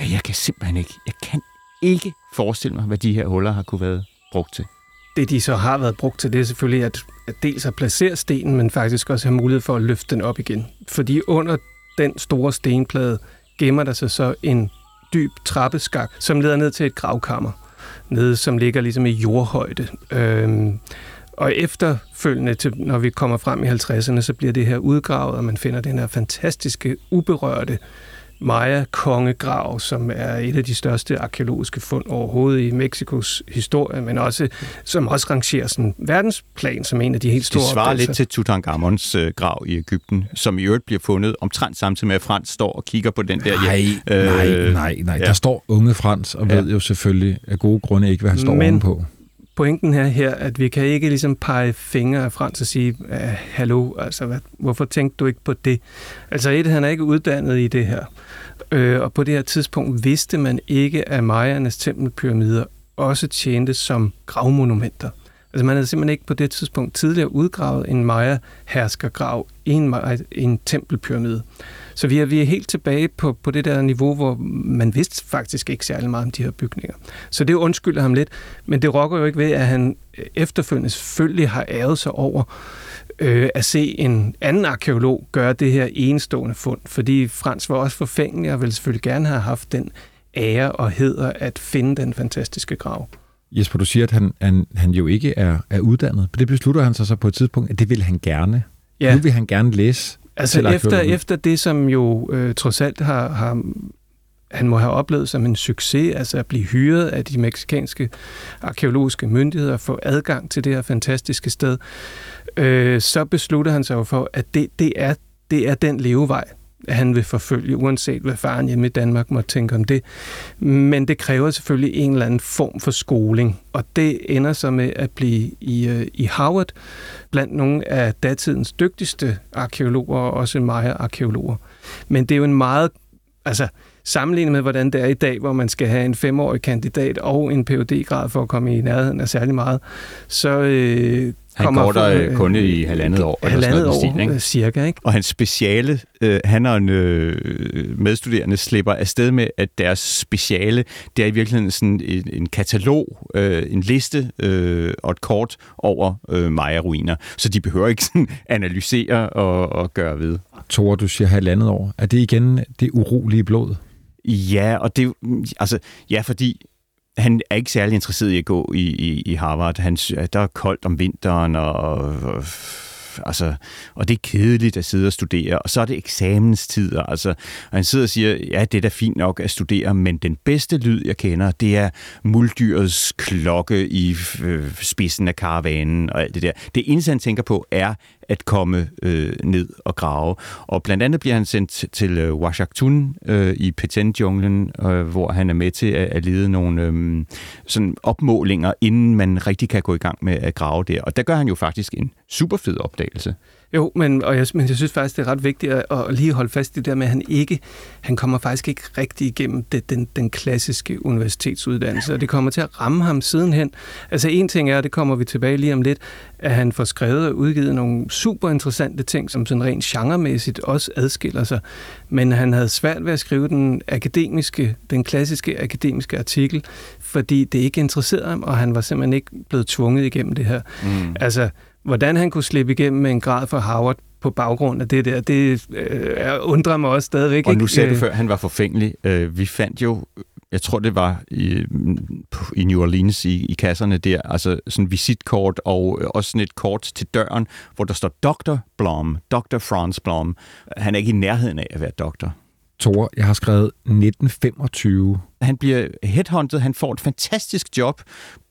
ja, jeg kan simpelthen ikke, jeg kan ikke forestille mig, hvad de her huller har kunne været brugt til. Det, de så har været brugt til, det er selvfølgelig at, at dels at placere stenen, men faktisk også have mulighed for at løfte den op igen. Fordi under den store stenplade gemmer der sig så en dyb trappeskak, som leder ned til et gravkammer, nede, som ligger ligesom i jordhøjde. Øhm, og efterfølgende, til, når vi kommer frem i 50'erne, så bliver det her udgravet, og man finder den her fantastiske, uberørte Maya-kongegrav, som er et af de største arkeologiske fund overhovedet i Mexikos historie, men også, som også rangerer sådan verdensplan som en af de helt store Det svarer opdagelser. lidt til Tutankhamons øh, grav i Ægypten, som i øvrigt bliver fundet omtrent samtidig med, at Frans står og kigger på den der... Nej, øh, nej, nej, nej. Ja. Der står unge Frans og ved jo selvfølgelig af gode grunde ikke, hvad han står men, på pointen her, her, at vi kan ikke ligesom pege fingre af Frans og sige, hallo, altså, hvad, hvorfor tænkte du ikke på det? Altså et, han er ikke uddannet i det her. Øh, og på det her tidspunkt vidste man ikke, at Majernes tempelpyramider også tjente som gravmonumenter. Altså man havde simpelthen ikke på det tidspunkt tidligere udgravet en Maya-herskergrav i en, en tempelpyramide. Så vi er, vi er helt tilbage på, på det der niveau, hvor man vidste faktisk ikke særlig meget om de her bygninger. Så det undskylder ham lidt, men det rokker jo ikke ved, at han øh, efterfølgende selvfølgelig har æret sig over øh, at se en anden arkeolog gøre det her enestående fund, fordi Frans var også forfængelig og ville selvfølgelig gerne have haft den ære og heder at finde den fantastiske grav. Jesper, du siger, at han, han, han jo ikke er, er uddannet. Det beslutter han sig så på et tidspunkt, at det vil han gerne. Ja. Nu vil han gerne læse Altså efter, efter det, som jo øh, trods alt har, har han må have oplevet som en succes, altså at blive hyret af de meksikanske arkeologiske myndigheder, få adgang til det her fantastiske sted, øh, så beslutter han sig jo for, at det, det, er, det er den levevej, han vil forfølge, uanset hvad faren hjemme i Danmark må tænke om det. Men det kræver selvfølgelig en eller anden form for skoling, og det ender så med at blive i, øh, i Harvard blandt nogle af datidens dygtigste arkeologer, og også Maya-arkeologer. Men det er jo en meget, altså sammenlignet med, hvordan det er i dag, hvor man skal have en femårig kandidat og en phd grad for at komme i nærheden af særlig meget, så øh, han går der øh, kun i halvandet år. Halvandet eller sådan år, stil, ikke? cirka. Ikke? Og hans speciale, øh, han og en øh, medstuderende slipper afsted med, at deres speciale, det er i virkeligheden sådan en, en katalog, øh, en liste øh, og et kort over øh, Maya-ruiner. Så de behøver ikke sådan analysere og, og gøre ved. Tore, du siger halvandet år. Er det igen det urolige blod? Ja, og det altså, ja, fordi han er ikke særlig interesseret i at gå i, i, i Harvard. Han, der er koldt om vinteren, og, og altså, og det er kedeligt at sidde og studere, og så er det eksamenstider, altså, og han sidder og siger, ja, det er da fint nok at studere, men den bedste lyd, jeg kender, det er muldyrets klokke i øh, spidsen af karavanen og alt det der. Det eneste, han tænker på, er at komme øh, ned og grave. Og blandt andet bliver han sendt til øh, Washaktun øh, i Petén-junglen, øh, hvor han er med til at, at lede nogle øh, sådan opmålinger, inden man rigtig kan gå i gang med at grave der. Og der gør han jo faktisk en super fed opdagelse. Jo, men, og jeg, men jeg synes faktisk, det er ret vigtigt at, at lige holde fast i det der med, at han ikke, han kommer faktisk ikke rigtig igennem det, den, den klassiske universitetsuddannelse, og det kommer til at ramme ham sidenhen. Altså en ting er, og det kommer vi tilbage lige om lidt, at han får skrevet og udgivet nogle super interessante ting, som sådan rent genremæssigt også adskiller sig. Men han havde svært ved at skrive den akademiske, den klassiske akademiske artikel, fordi det ikke interesserede ham, og han var simpelthen ikke blevet tvunget igennem det her. Mm. Altså, hvordan han kunne slippe igennem med en grad for Harvard på baggrund af det der, det øh, undrer mig også stadigvæk. Og nu sagde du øh, før, at han var forfængelig. Øh, vi fandt jo jeg tror det var i, i New Orleans i, i kasserne der, altså sådan visitkort og også sådan et kort til døren, hvor der står Dr. Blom, Dr. Franz Blom. Han er ikke i nærheden af at være doktor. Tor, jeg har skrevet 1925. Han bliver headhunted, han får et fantastisk job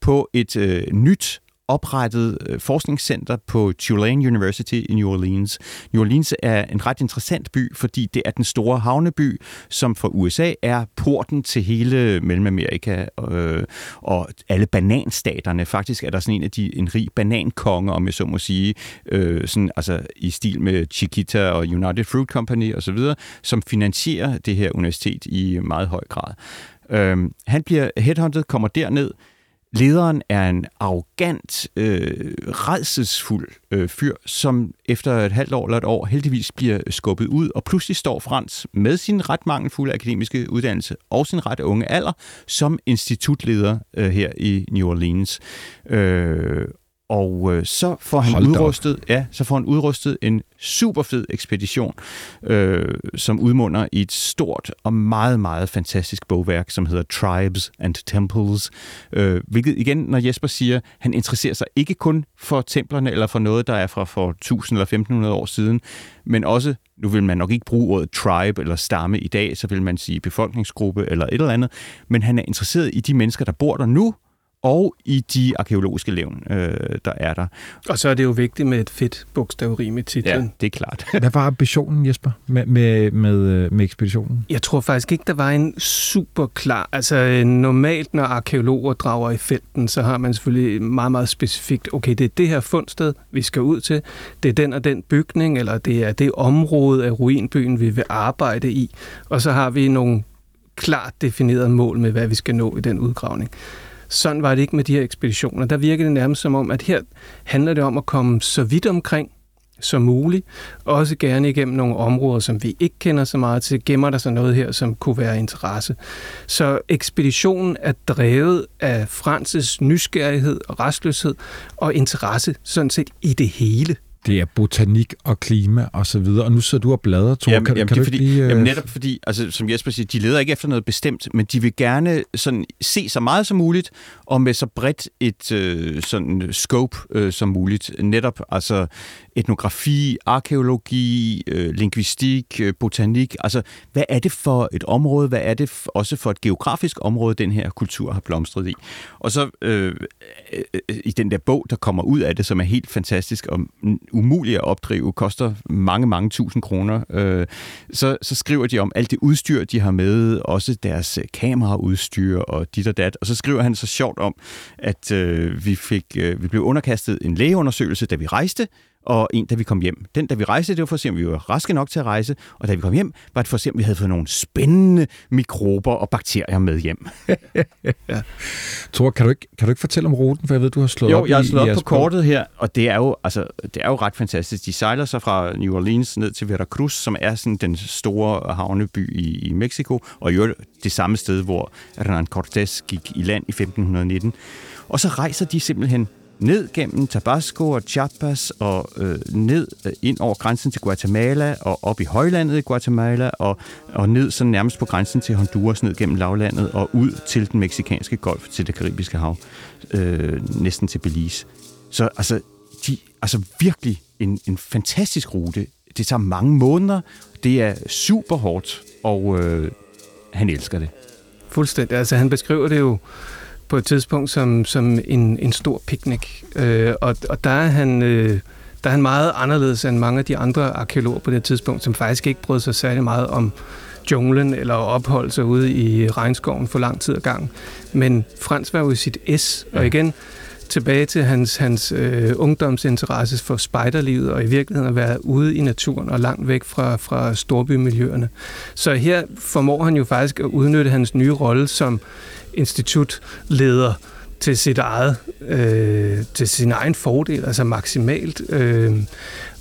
på et øh, nyt oprettet øh, forskningscenter på Tulane University i New Orleans. New Orleans er en ret interessant by, fordi det er den store havneby, som for USA er porten til hele Mellemamerika øh, og alle bananstaterne. Faktisk er der sådan en af de en rig banankonge, om jeg så må sige, øh, sådan, altså i stil med Chiquita og United Fruit Company osv., som finansierer det her universitet i meget høj grad. Øh, han bliver headhunted, kommer derned, Lederen er en arrogant, øh, redselsfuld øh, fyr, som efter et halvt år eller et år heldigvis bliver skubbet ud, og pludselig står Frans med sin ret mangelfulde akademiske uddannelse og sin ret unge alder som institutleder øh, her i New Orleans. Øh, og øh, så får han Hold udrustet, ja, så får han udrustet en super fed ekspedition, øh, som udmunder i et stort og meget, meget fantastisk bogværk, som hedder Tribes and Temples. Øh, hvilket igen, når Jesper siger, han interesserer sig ikke kun for templerne eller for noget, der er fra for 1000 eller 1500 år siden, men også, nu vil man nok ikke bruge ordet tribe eller stamme i dag, så vil man sige befolkningsgruppe eller et eller andet, men han er interesseret i de mennesker, der bor der nu, og i de arkeologiske levn, øh, der er der. Og så er det jo vigtigt med et fedt bogstaveri med titlen. Ja, det er klart. Hvad var ambitionen, Jesper, med, med, med, øh, med ekspeditionen? Jeg tror faktisk ikke, der var en super klar... Altså normalt, når arkeologer drager i felten, så har man selvfølgelig meget, meget specifikt, okay, det er det her fundsted, vi skal ud til. Det er den og den bygning, eller det er det område af ruinbyen, vi vil arbejde i. Og så har vi nogle klart definerede mål med, hvad vi skal nå i den udgravning. Sådan var det ikke med de her ekspeditioner. Der virkede det nærmest som om, at her handler det om at komme så vidt omkring som muligt. Også gerne igennem nogle områder, som vi ikke kender så meget til. Gemmer der sig noget her, som kunne være interesse. Så ekspeditionen er drevet af Frances nysgerrighed og restløshed og interesse sådan set i det hele det er botanik og klima og så videre, og nu sidder du og bladrer, Tor. Jamen, kan, jamen, kan det du fordi, lige, uh... jamen netop fordi, altså, som Jesper siger, de leder ikke efter noget bestemt, men de vil gerne sådan, se så meget som muligt, og med så bredt et øh, sådan scope øh, som muligt. Netop altså etnografi, arkeologi, øh, linguistik, øh, botanik. Altså, hvad er det for et område? Hvad er det også for et geografisk område, den her kultur har blomstret i? Og så øh, øh, øh, i den der bog, der kommer ud af det, som er helt fantastisk og umuligt at opdrive, koster mange, mange tusind kroner, øh, så, så skriver de om alt det udstyr, de har med, også deres øh, kameraudstyr og dit og dat. Og så skriver han så sjovt om, at øh, vi, fik, øh, vi blev underkastet en lægeundersøgelse, da vi rejste, og en, da vi kom hjem. Den, da vi rejste, det var for at se, om vi var raske nok til at rejse, og da vi kom hjem, var det for at se, om vi havde fået nogle spændende mikrober og bakterier med hjem. ja. Tor, kan du, ikke, kan du ikke fortælle om ruten, for jeg ved, du har slået jo, op jeg har slået op på kortet her, og det er, jo, altså, det er jo ret fantastisk. De sejler sig fra New Orleans ned til Veracruz, som er sådan den store havneby i, i Mexico, og jo det samme sted, hvor Hernán Cortés gik i land i 1519. Og så rejser de simpelthen ned gennem Tabasco og Chiapas og øh, ned øh, ind over grænsen til Guatemala og op i højlandet i Guatemala og, og ned så nærmest på grænsen til Honduras, ned gennem lavlandet og ud til den meksikanske golf, til det karibiske hav, øh, næsten til Belize. Så altså, de, altså virkelig en, en fantastisk rute. Det tager mange måneder, det er super hårdt, og øh, han elsker det. Fuldstændig. Altså han beskriver det jo på et tidspunkt som, som en, en stor picnic. Øh, og, og der er han... Øh, der er han meget anderledes end mange af de andre arkeologer på det tidspunkt, som faktisk ikke brød sig særlig meget om junglen eller opholde sig ude i regnskoven for lang tid ad gang. Men Frans var jo i sit S, og igen, tilbage til hans, hans øh, ungdomsinteresse for spejderlivet, og i virkeligheden at være ude i naturen og langt væk fra, fra storbymiljøerne. Så her formår han jo faktisk at udnytte hans nye rolle som institutleder til sit eget, øh, til sin egen fordel, altså maksimalt. Øh,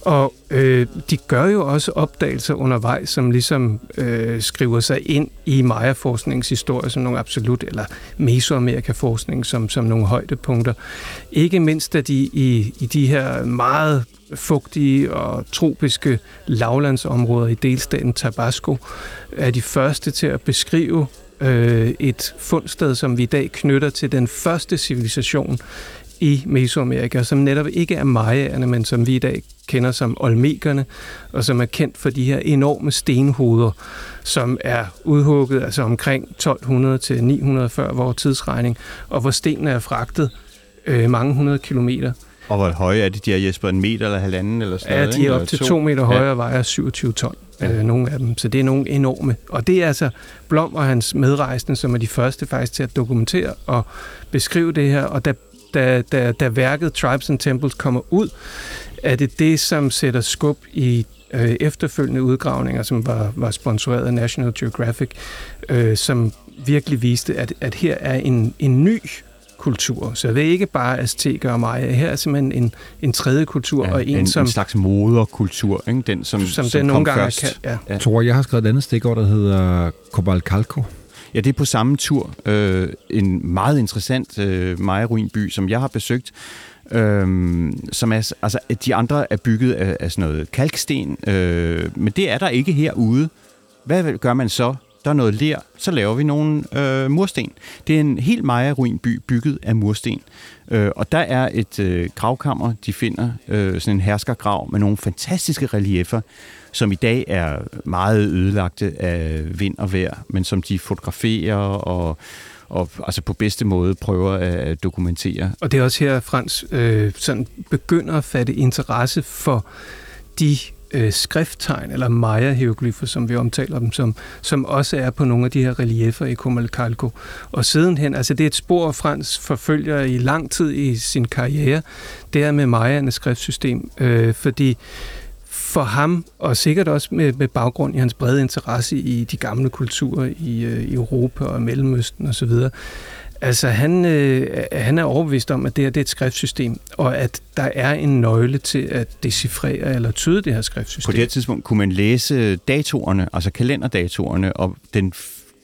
og øh, de gør jo også opdagelser undervejs, som ligesom øh, skriver sig ind i Maya-forskningens historie som nogle absolut, eller Mesoamerika-forskning som, som nogle højdepunkter. Ikke mindst, at de i, i de her meget fugtige og tropiske lavlandsområder i delstaten Tabasco er de første til at beskrive øh, et fundsted, som vi i dag knytter til den første civilisation i Mesoamerika, som netop ikke er mayaerne, men som vi i dag kender som olmekerne, og som er kendt for de her enorme stenhoveder, som er udhugget altså omkring 1200 til 900 før vores tidsregning, og hvor stenene er fragtet øh, mange hundrede kilometer. Og hvor høje er de? De er Jesper en meter eller halvanden eller sådan Ja, de er op til to meter højere og vejer 27 ton. Ja. Øh, nogle af dem. Så det er nogle enorme. Og det er altså Blom og hans medrejsende, som er de første faktisk til at dokumentere og beskrive det her. Og da, da, da, da værket Tribes and Temples kommer ud, er det det, som sætter skub i øh, efterfølgende udgravninger, som var, var sponsoreret af National Geographic, øh, som virkelig viste, at, at her er en, en ny kultur. Så det er ikke bare azteker og maya. Her er simpelthen en, en tredje kultur, ja, og en, en, som... En slags moderkultur, ikke? Den, som, som, som den nogle gange først. Kan, ja. ja. Tor, jeg har skrevet et andet stikord, der hedder Cobalcalco. Ja, det er på samme tur. Øh, en meget interessant øh, Maya-ruinby, som jeg har besøgt. Øhm, som er, altså, de andre er bygget af, af sådan noget kalksten, øh, men det er der ikke herude. Hvad gør man så? Der er noget ler, så laver vi nogle øh, mursten. Det er en helt Maya-ruinby bygget af mursten. Øh, og der er et øh, gravkammer, de finder, øh, sådan en herskergrav med nogle fantastiske reliefer, som i dag er meget ødelagte af vind og vejr, men som de fotograferer og og altså på bedste måde prøver at dokumentere. Og det er også her, Frans øh, sådan begynder at fatte interesse for de øh, skrifttegn, eller maya-hieroglyfer, som vi omtaler dem som, som også er på nogle af de her reliefer i Comalcalco. Og sidenhen, altså det er et spor, Frans forfølger i lang tid i sin karriere, det er med mayaernes skriftsystem, øh, fordi for ham, og sikkert også med, med baggrund i hans brede interesse i de gamle kulturer i, øh, i Europa og Mellemøsten osv., Altså, han, øh, han er overbevist om, at det her det er et skriftsystem, og at der er en nøgle til at decifrere eller tyde det her skriftsystem. På det her tidspunkt kunne man læse datorerne, altså kalenderdatorerne, og den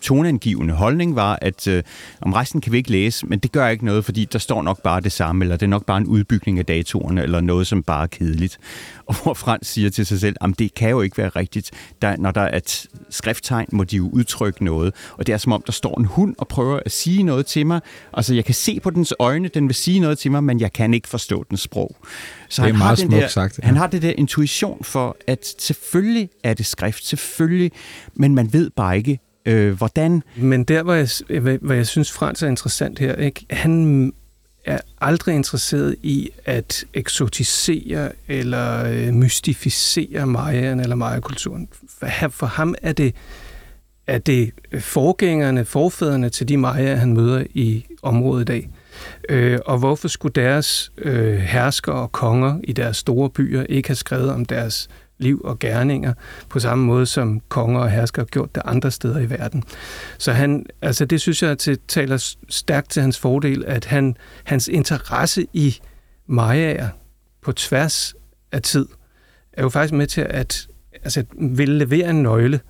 toneangivende holdning var, at øh, om resten kan vi ikke læse, men det gør ikke noget, fordi der står nok bare det samme, eller det er nok bare en udbygning af datorerne, eller noget, som bare er kedeligt. Og hvor Frans siger til sig selv, at det kan jo ikke være rigtigt. Der, når der er skrifttegn, må de jo udtrykke noget. Og det er som om, der står en hund og prøver at sige noget til mig. Altså, jeg kan se på dens øjne, den vil sige noget til mig, men jeg kan ikke forstå dens sprog. Så det er han meget har den der, sagt. Ja. Han har det der intuition for, at selvfølgelig er det skrift, selvfølgelig, men man ved bare ikke, øh, hvordan. Men der, hvor jeg, hvor jeg synes, Frans er interessant her, ikke? han er aldrig interesseret i at eksotisere eller øh, mystificere mayaen eller mayakulturen. For, for ham er det, er det forgængerne, forfædrene til de mayaer, han møder i området i dag. Øh, og hvorfor skulle deres øh, herskere og konger i deres store byer ikke have skrevet om deres liv og gerninger, på samme måde som konger og hersker har gjort det andre steder i verden. Så han, altså det synes jeg til, taler stærkt til hans fordel, at han, hans interesse i mayaer på tværs af tid, er jo faktisk med til at altså, ville levere en nøgle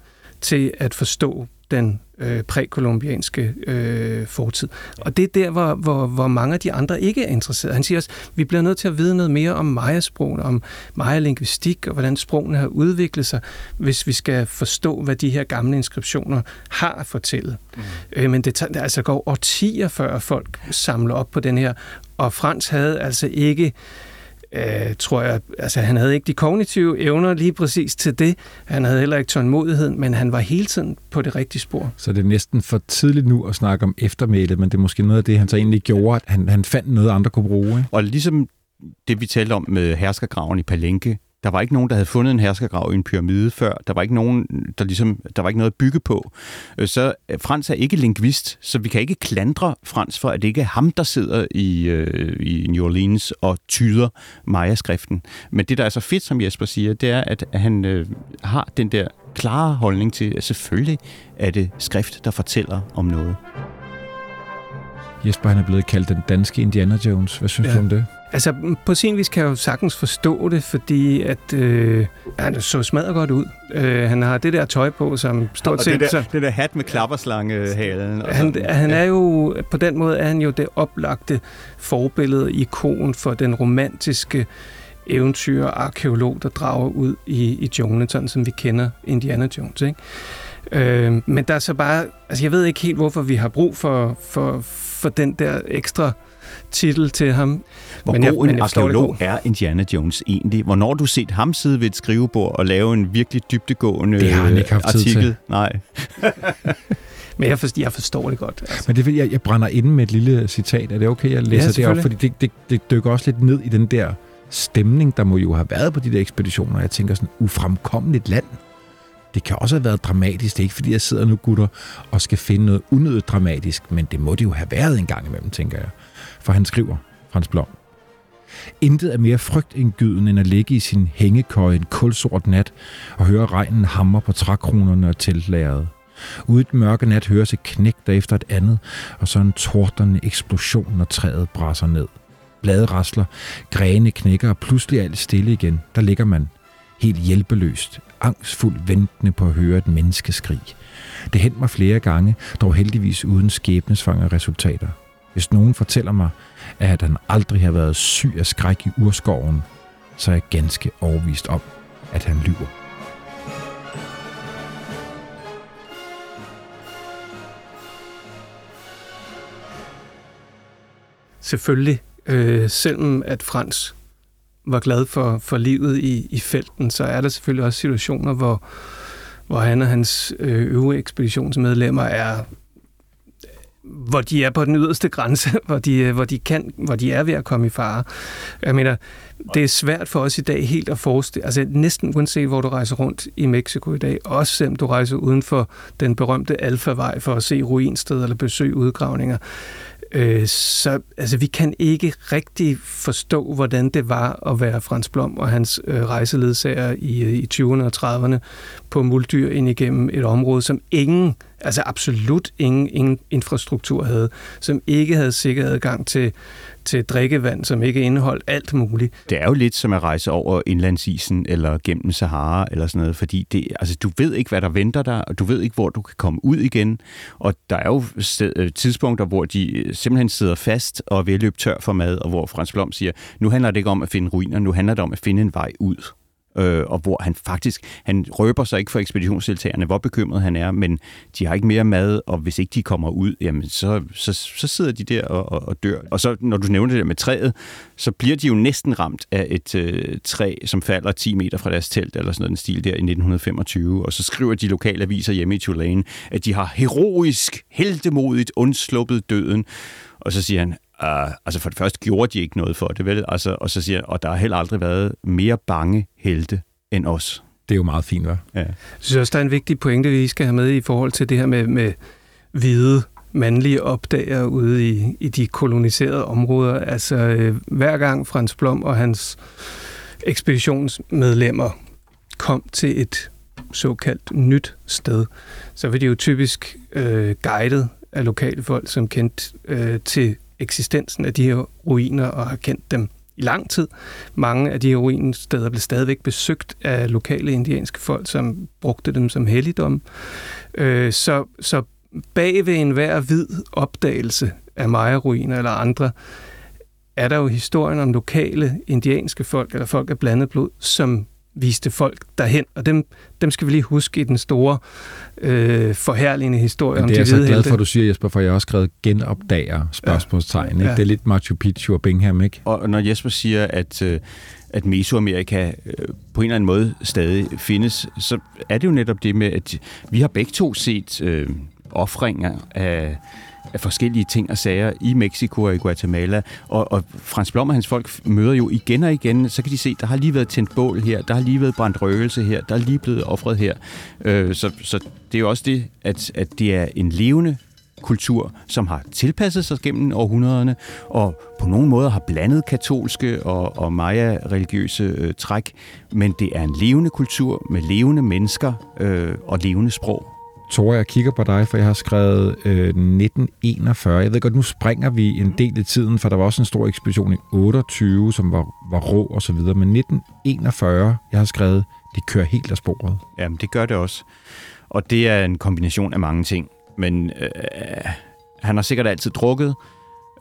til at forstå den øh, prækolumbianske øh, fortid. Og det er der, hvor, hvor, hvor mange af de andre ikke er interesserede. Han siger også, vi bliver nødt til at vide noget mere om Maya-sprogene, om Maya-lingvistik og hvordan sprogene har udviklet sig, hvis vi skal forstå, hvad de her gamle inskriptioner har at fortælle. Mm. Øh, men det, tager, det altså går årtier før folk samler op på den her, og Frans havde altså ikke øh, tror jeg, altså han havde ikke de kognitive evner lige præcis til det. Han havde heller ikke tålmodigheden, men han var hele tiden på det rigtige spor. Så det er næsten for tidligt nu at snakke om eftermælet, men det er måske noget af det, han så egentlig gjorde, at han, han fandt noget, andre kunne bruge. Ikke? Og ligesom det, vi talte om med herskergraven i Palenke, Der var ikke nogen, der havde fundet en herskergrav i en pyramide før. Der var ikke nogen, der ligesom, der var ikke noget at bygge på. Øh, så øh, Frans er ikke lingvist, så vi kan ikke klandre Frans for, at det ikke er ham, der sidder i, øh, i New Orleans og tyder Maya-skriften. Men det, der er så fedt, som Jesper siger, det er, at han øh, har den der klare holdning til, at selvfølgelig er det skrift, der fortæller om noget. Jesper, han er blevet kaldt den danske Indiana Jones. Hvad synes ja. du om det? Altså, på sin vis kan jeg jo sagtens forstå det, fordi at øh, han så smadret godt ud. Øh, han har det der tøj på, som stort set... det der, så, det der hat med klapperslangehalen. Han, han er jo, på den måde er han jo det oplagte forbillede, ikon for den romantiske eventyr og arkeolog, der drager ud i, i junglen, sådan som vi kender Indiana Jones. Ikke? Øh, men der er så bare... Altså, jeg ved ikke helt, hvorfor vi har brug for, for, for den der ekstra titel til ham. Hvor men god jeg, en arkeolog er Indiana Jones egentlig? Hvornår har du set ham sidde ved et skrivebord og lave en virkelig dybdegående det har han ikke haft artikel? Tid til. Nej. Men jeg forstår, jeg forstår det godt. Altså. Men det jeg, jeg brænder ind med et lille citat. Er det okay, jeg læser ja, det op? Fordi det, det, det dykker også lidt ned i den der stemning, der må jo have været på de der ekspeditioner. Jeg tænker sådan, ufremkommeligt land. Det kan også have været dramatisk. Det er ikke, fordi jeg sidder nu, gutter, og skal finde noget unødigt dramatisk, men det må det jo have været en gang imellem, tænker jeg. For han skriver, Frans Blom, Intet er mere frygtindgydende end at ligge i sin hængekøje en kulsort nat og høre regnen hammer på trækronerne og teltlæret. Ude i den mørke nat høres et knæk der efter et andet, og så en tordende eksplosion, når træet brænder ned. Blade rasler, grene knækker, og pludselig er alt stille igen. Der ligger man, helt hjælpeløst, angstfuldt ventende på at høre et menneskeskrig. Det hent mig flere gange, dog heldigvis uden skæbnesvanger resultater. Hvis nogen fortæller mig, at han aldrig har været syg af skræk i urskoven, så er jeg ganske overvist om, at han lyver. Selvfølgelig, øh, selvom at Frans var glad for, for livet i, i felten, så er der selvfølgelig også situationer, hvor, hvor han og hans øh, øvrige ekspeditionsmedlemmer er hvor de er på den yderste grænse, hvor de, øh, hvor de, kan, hvor de er ved at komme i fare. Jeg mener, det er svært for os i dag helt at forestille, altså næsten uanset hvor du rejser rundt i Mexico i dag, også selvom du rejser uden for den berømte Alfa-vej for at se ruinsteder eller besøge udgravninger, øh, så altså, vi kan ikke rigtig forstå, hvordan det var at være Frans Blom og hans øh, rejseledsager i, øh, i 20'erne og 30'erne på muldyr ind igennem et område, som ingen, altså absolut ingen, ingen infrastruktur havde, som ikke havde sikker adgang til, til drikkevand, som ikke indeholdt alt muligt. Det er jo lidt som at rejse over indlandsisen eller gennem Sahara eller sådan noget, fordi det, altså, du ved ikke, hvad der venter dig, og du ved ikke, hvor du kan komme ud igen. Og der er jo sted, øh, tidspunkter, hvor de øh, simpelthen sidder fast og er ved at løbe tør for mad, og hvor Frans Blom siger, nu handler det ikke om at finde ruiner, nu handler det om at finde en vej ud øh, og hvor han faktisk, han røber sig ikke for ekspeditionsdeltagerne, hvor bekymret han er, men de har ikke mere mad, og hvis ikke de kommer ud, jamen så, så, så sidder de der og, og, og dør. Og så, når du nævner det der med træet, så bliver de jo næsten ramt af et øh, træ, som falder 10 meter fra deres telt, eller sådan noget den stil der i 1925, og så skriver de lokale aviser hjemme i Tulane, at de har heroisk, heldemodigt undsluppet døden. Og så siger han, Uh, altså for det første gjorde de ikke noget for det, vel? Altså, og så siger og der har heller aldrig været mere bange helte end os. Det er jo meget fint, hva'? Ja. Jeg synes også, der er en vigtig pointe, vi skal have med i forhold til det her med, med hvide mandlige opdager ude i, i de koloniserede områder. Altså øh, hver gang Frans Blom og hans ekspeditionsmedlemmer kom til et såkaldt nyt sted, så var de jo typisk øh, guidet af lokale folk, som kendte øh, til eksistensen af de her ruiner og har kendt dem i lang tid. Mange af de her ruinsteder blev stadigvæk besøgt af lokale indianske folk, som brugte dem som helligdom. Øh, så, så bag ved enhver hvid opdagelse af Maya-ruiner eller andre, er der jo historien om lokale indianske folk, eller folk af blandet blod, som viste folk derhen, og dem, dem skal vi lige huske i den store øh, forherligende historie om de Det er jeg så glad for, at du siger, Jesper, for jeg har også skrevet genopdager spørgsmålstegn. Ja. Ikke? Det er lidt Machu Picchu og Bingham, ikke? Og når Jesper siger, at, øh, at Mesoamerika øh, på en eller anden måde stadig findes, så er det jo netop det med, at vi har begge to set øh, offringer af af forskellige ting og sager i Mexico og i Guatemala. Og, og Frans Blom og hans folk møder jo igen og igen, så kan de se, der har lige været tændt bål her, der har lige været brændt røgelse her, der er lige blevet offret her. Øh, så, så det er jo også det, at, at det er en levende kultur, som har tilpasset sig gennem århundrederne, og på nogle måder har blandet katolske og, og maya-religiøse øh, træk, men det er en levende kultur med levende mennesker øh, og levende sprog. Tore, jeg kigger på dig, for jeg har skrevet øh, 1941. Jeg ved godt, nu springer vi en del i tiden, for der var også en stor ekspedition i 28, som var, var rå og så videre. Men 1941, jeg har skrevet, det kører helt af sporet. Jamen, det gør det også. Og det er en kombination af mange ting. Men øh, han har sikkert altid drukket.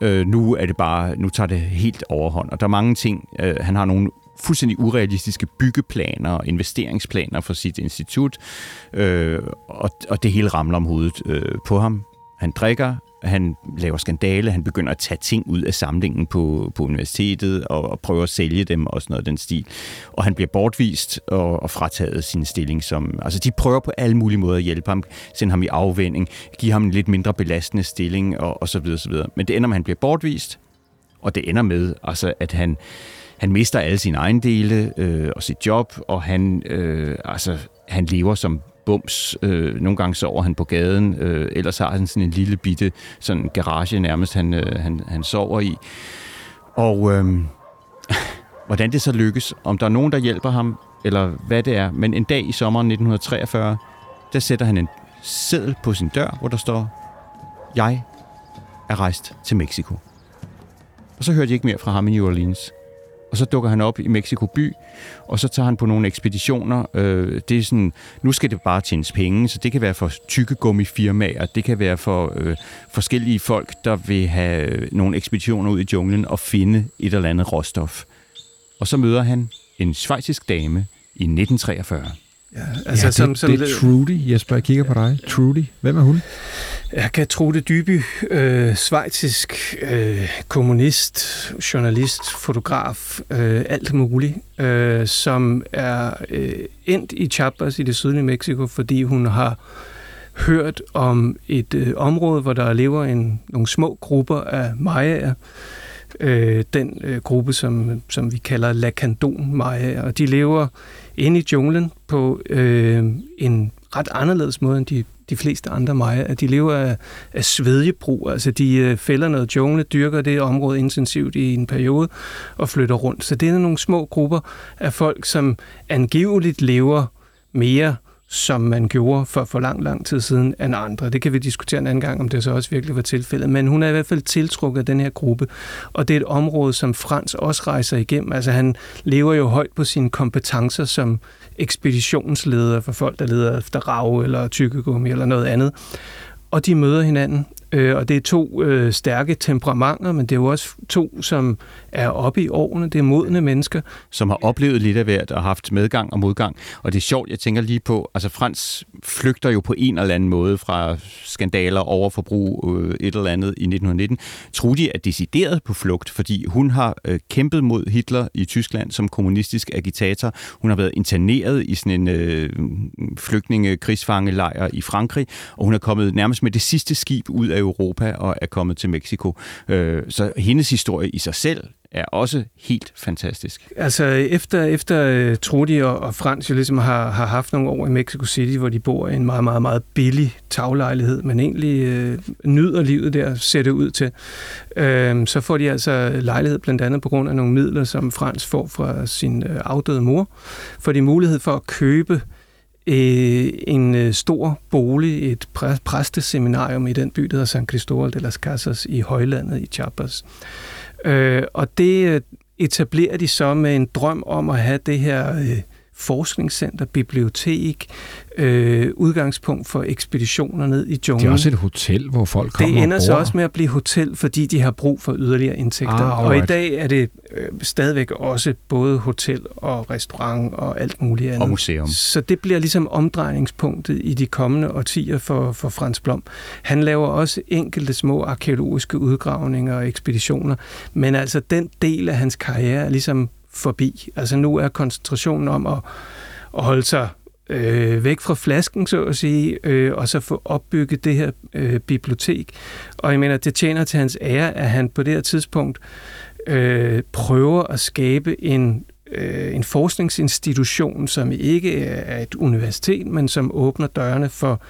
Øh, nu er det bare, nu tager det helt overhånd. Og der er mange ting. Øh, han har nogle fuldstændig urealistiske byggeplaner og investeringsplaner for sit institut, øh, og, og det hele ramler om hovedet øh, på ham. Han drikker, han laver skandale, han begynder at tage ting ud af samlingen på, på universitetet og, og prøver at sælge dem og sådan noget den stil. Og han bliver bortvist og, og frataget sin stilling. Som, altså de prøver på alle mulige måder at hjælpe ham, sende ham i afvænding, give ham en lidt mindre belastende stilling og, og så videre, så videre. Men det ender med, at han bliver bortvist, og det ender med, altså, at han, han mister alle sine ejendele øh, og sit job, og han, øh, altså, han lever som bums. Øh, nogle gange sover han på gaden, øh, ellers har han sådan en lille bitte sådan garage nærmest, han, øh, han, han sover i. Og øh, hvordan det så lykkes, om der er nogen, der hjælper ham, eller hvad det er. Men en dag i sommeren 1943, der sætter han en seddel på sin dør, hvor der står, jeg er rejst til Mexico. Og så hørte jeg ikke mere fra ham i New Orleans. Og så dukker han op i Mexico by, og så tager han på nogle ekspeditioner. Øh, det er sådan, nu skal det bare tjenes penge, så det kan være for tykkegummifirmaer, det kan være for øh, forskellige folk, der vil have øh, nogle ekspeditioner ud i junglen og finde et eller andet råstof. Og så møder han en svejsisk dame i 1943. Ja, altså ja, som, det, som, det er Trudy, Jesper, jeg kigger på dig. Trudy, hvem er hun? Jeg kan tro det dybe øh, svejtisk øh, kommunist, journalist, fotograf, øh, alt muligt, øh, som er øh, endt i Chiapas i det sydlige Mexico, fordi hun har hørt om et øh, område, hvor der lever en, nogle små grupper af mayaer, øh, den øh, gruppe, som, som vi kalder Lacandon Maya, og de lever inde i junglen på øh, en ret anderledes måde end de, de fleste andre Maya. At de lever af, af svedjebrug, altså de øh, fælder noget jungle, dyrker det område intensivt i en periode og flytter rundt. Så det er nogle små grupper af folk, som angiveligt lever mere som man gjorde for for lang, lang tid siden end andre. Det kan vi diskutere en anden gang, om det så også virkelig var tilfældet. Men hun er i hvert fald tiltrukket af den her gruppe, og det er et område, som Frans også rejser igennem. Altså han lever jo højt på sine kompetencer som ekspeditionsleder for folk, der leder efter rav eller tykkegummi eller noget andet. Og de møder hinanden, Øh, og det er to øh, stærke temperamenter, men det er jo også to, som er oppe i årene. Det er modne mennesker. Som har oplevet lidt af hvert og haft medgang og modgang. Og det er sjovt, jeg tænker lige på, altså Frans flygter jo på en eller anden måde fra skandaler, overforbrug, øh, et eller andet i 1919. Trudy er decideret på flugt, fordi hun har øh, kæmpet mod Hitler i Tyskland som kommunistisk agitator. Hun har været interneret i sådan en øh, flygtninge-krigsfangelejr i Frankrig, og hun er kommet nærmest med det sidste skib ud af af Europa og er kommet til Mexico. Øh, så hendes historie i sig selv er også helt fantastisk. Altså efter, efter øh, Trudy og, og Frans jo ligesom har, har haft nogle år i Mexico City, hvor de bor i en meget, meget, meget billig taglejlighed, men egentlig øh, nyder livet der, ser det ud til, øh, så får de altså lejlighed blandt andet på grund af nogle midler, som Frans får fra sin øh, afdøde mor, får de mulighed for at købe øh, Øh, en øh, stor bolig, et præ- præsteseminarium i den by, der hedder San Cristóbal de las Casas i højlandet i Chiapas. Øh, og det øh, etablerer de så med en drøm om at have det her øh, forskningscenter, bibliotek, øh, udgangspunkt for ekspeditioner ned i junglen. Det er også et hotel, hvor folk kommer Det ender så også med at blive hotel, fordi de har brug for yderligere indtægter. Ah, og i dag er det øh, stadigvæk også både hotel og restaurant og alt muligt andet. Og museum. Så det bliver ligesom omdrejningspunktet i de kommende årtier for, for Frans Blom. Han laver også enkelte små arkeologiske udgravninger og ekspeditioner, men altså den del af hans karriere er ligesom forbi. Altså nu er koncentrationen om at, at holde sig øh, væk fra flasken, så at sige, øh, og så få opbygget det her øh, bibliotek. Og jeg mener, det tjener til hans ære, at han på det her tidspunkt øh, prøver at skabe en øh, en forskningsinstitution, som ikke er et universitet, men som åbner dørene for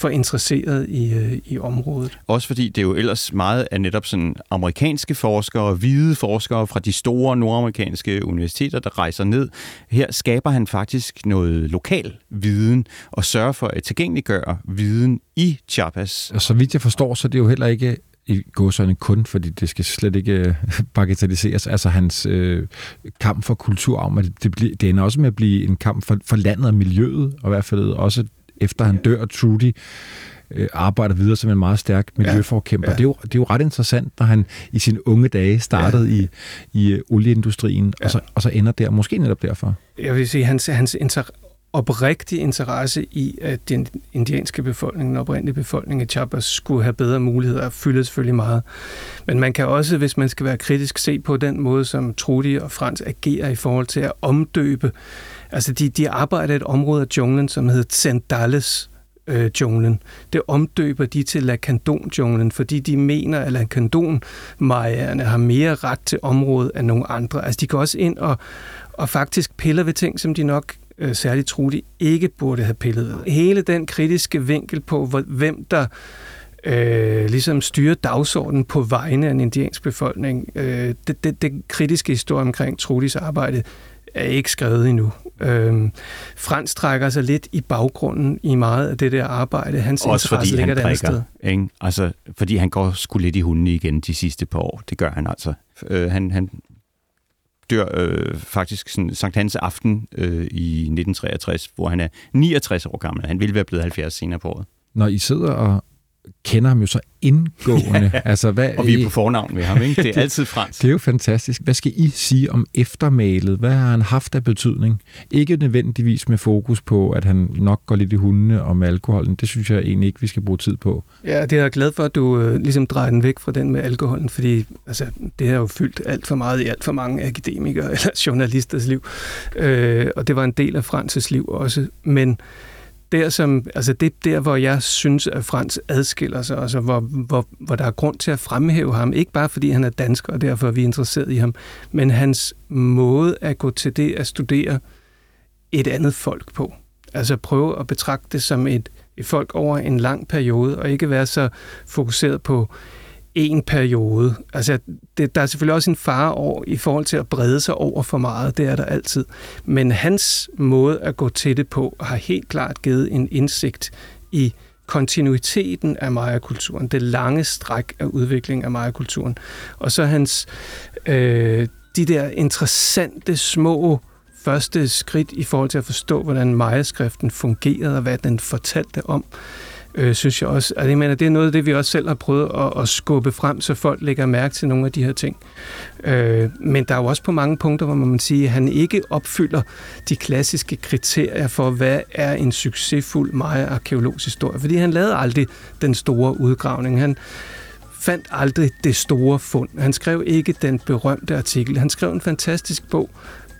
for interesseret i, øh, i området. Også fordi det er jo ellers meget af netop sådan amerikanske forskere, hvide forskere fra de store nordamerikanske universiteter, der rejser ned. Her skaber han faktisk noget lokal viden og sørger for at tilgængeliggøre viden i Chiapas. Og så vidt jeg forstår, så er det jo heller ikke i godsøjne kun, fordi det skal slet ikke øh, bagatelliseres. Altså hans øh, kamp for kulturarv, men det, det, det ender også med at blive en kamp for, for landet og miljøet, og i hvert fald også efter han dør, Trudy øh, arbejder videre som en meget stærk miljøforkæmper. Ja. Ja. Det, er jo, det er jo ret interessant, når han i sine unge dage startede ja. i, i øh, olieindustrien, ja. og, så, og så ender der, måske netop derfor. Jeg vil sige, hans, hans inter- oprigtig interesse i, at den indianske befolkning, den oprindelige befolkning i Chiapas, skulle have bedre muligheder, fylder selvfølgelig meget. Men man kan også, hvis man skal være kritisk, se på den måde, som Trudy og Frans agerer i forhold til at omdøbe Altså, de, de arbejder i et område af junglen, som hedder Tsendales øh, junglen. Det omdøber de til Lacandon-junglen, fordi de mener, at lacandon majerne har mere ret til området end nogle andre. Altså, de går også ind og, og faktisk piller ved ting, som de nok øh, særligt troede, ikke burde have pillet ved. Hele den kritiske vinkel på, hvor, hvem der øh, ligesom styrer dagsordenen på vegne af en indiansk befolkning, øh, det, det, det kritiske historie omkring Trudis arbejde, er ikke skrevet endnu. Øhm, Frans trækker sig lidt i baggrunden i meget af det der arbejde. Hans Også fordi han drikker, sted. Ikke? Altså, fordi han går sgu lidt i hunden igen de sidste par år. Det gør han altså. Øh, han, han dør øh, faktisk sådan, Sankt Hans aften øh, i 1963, hvor han er 69 år gammel. Han ville være blevet 70 senere på året. Når I sidder og kender ham jo så indgående. ja, altså, hvad, og vi er på fornavn med ham, ikke? Det er altid fransk. Det er jo fantastisk. Hvad skal I sige om eftermalet? Hvad har han haft af betydning? Ikke nødvendigvis med fokus på, at han nok går lidt i hundene og med alkoholen. Det synes jeg egentlig ikke, vi skal bruge tid på. Ja, det er jeg glad for, at du øh, ligesom drejer den væk fra den med alkoholen, fordi altså, det har jo fyldt alt for meget i alt for mange akademikere eller journalisters liv. Øh, og det var en del af Frances liv også. Men der, som, altså det der, hvor jeg synes, at Frans adskiller sig, altså hvor, hvor, hvor der er grund til at fremhæve ham, ikke bare fordi han er dansker, og derfor er vi interesseret i ham, men hans måde at gå til det at studere et andet folk på. Altså prøve at betragte det som et, et folk over en lang periode, og ikke være så fokuseret på en periode. Altså, det, der er selvfølgelig også en fare over, i forhold til at brede sig over for meget, det er der altid. Men hans måde at gå til det på, har helt klart givet en indsigt i kontinuiteten af Maya-kulturen, det lange stræk af udvikling af Maya-kulturen. Og så hans, øh, de der interessante små første skridt i forhold til at forstå, hvordan Maya-skriften fungerede, og hvad den fortalte om øh, øh, synes jeg også. Altså, jeg mener, det er noget af det, vi også selv har prøvet at, at skubbe frem, så folk lægger mærke til nogle af de her ting. Øh, men der er jo også på mange punkter, hvor man må sige, at han ikke opfylder de klassiske kriterier for, hvad er en succesfuld Maya-arkeologisk historie. Fordi han lavede aldrig den store udgravning. Han fandt aldrig det store fund. Han skrev ikke den berømte artikel. Han skrev en fantastisk bog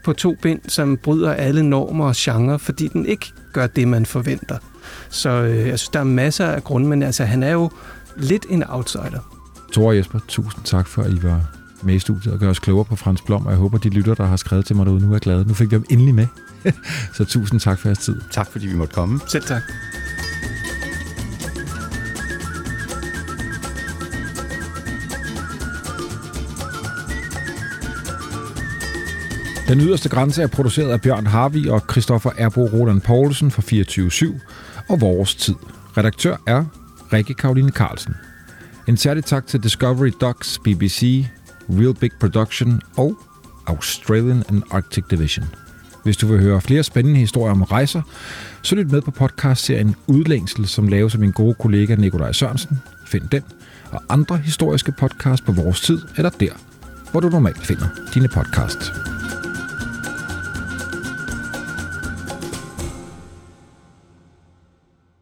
på to bind, som bryder alle normer og genre, fordi den ikke gør det, man forventer. Så øh, jeg synes, der er masser af grunde, men altså, han er jo lidt en outsider. Tore Jesper, tusind tak for, at I var med i studiet og gør os klogere på Frans Blom, og jeg håber, de lytter, der har skrevet til mig derude, nu er glade. Nu fik vi dem endelig med. Så tusind tak for jeres tid. Tak, fordi vi måtte komme. Selv tak. Den yderste grænse er produceret af Bjørn Harvi og Christoffer Erbo Roland Poulsen fra 24 og Vores Tid. Redaktør er Rikke Karoline Carlsen. En særlig tak til Discovery Docs, BBC, Real Big Production og Australian and Arctic Division. Hvis du vil høre flere spændende historier om rejser, så lyt med på podcastserien Udlængsel, som laves af min gode kollega Nikolaj Sørensen. Find den og andre historiske podcasts på vores tid, eller der, hvor du normalt finder dine podcasts.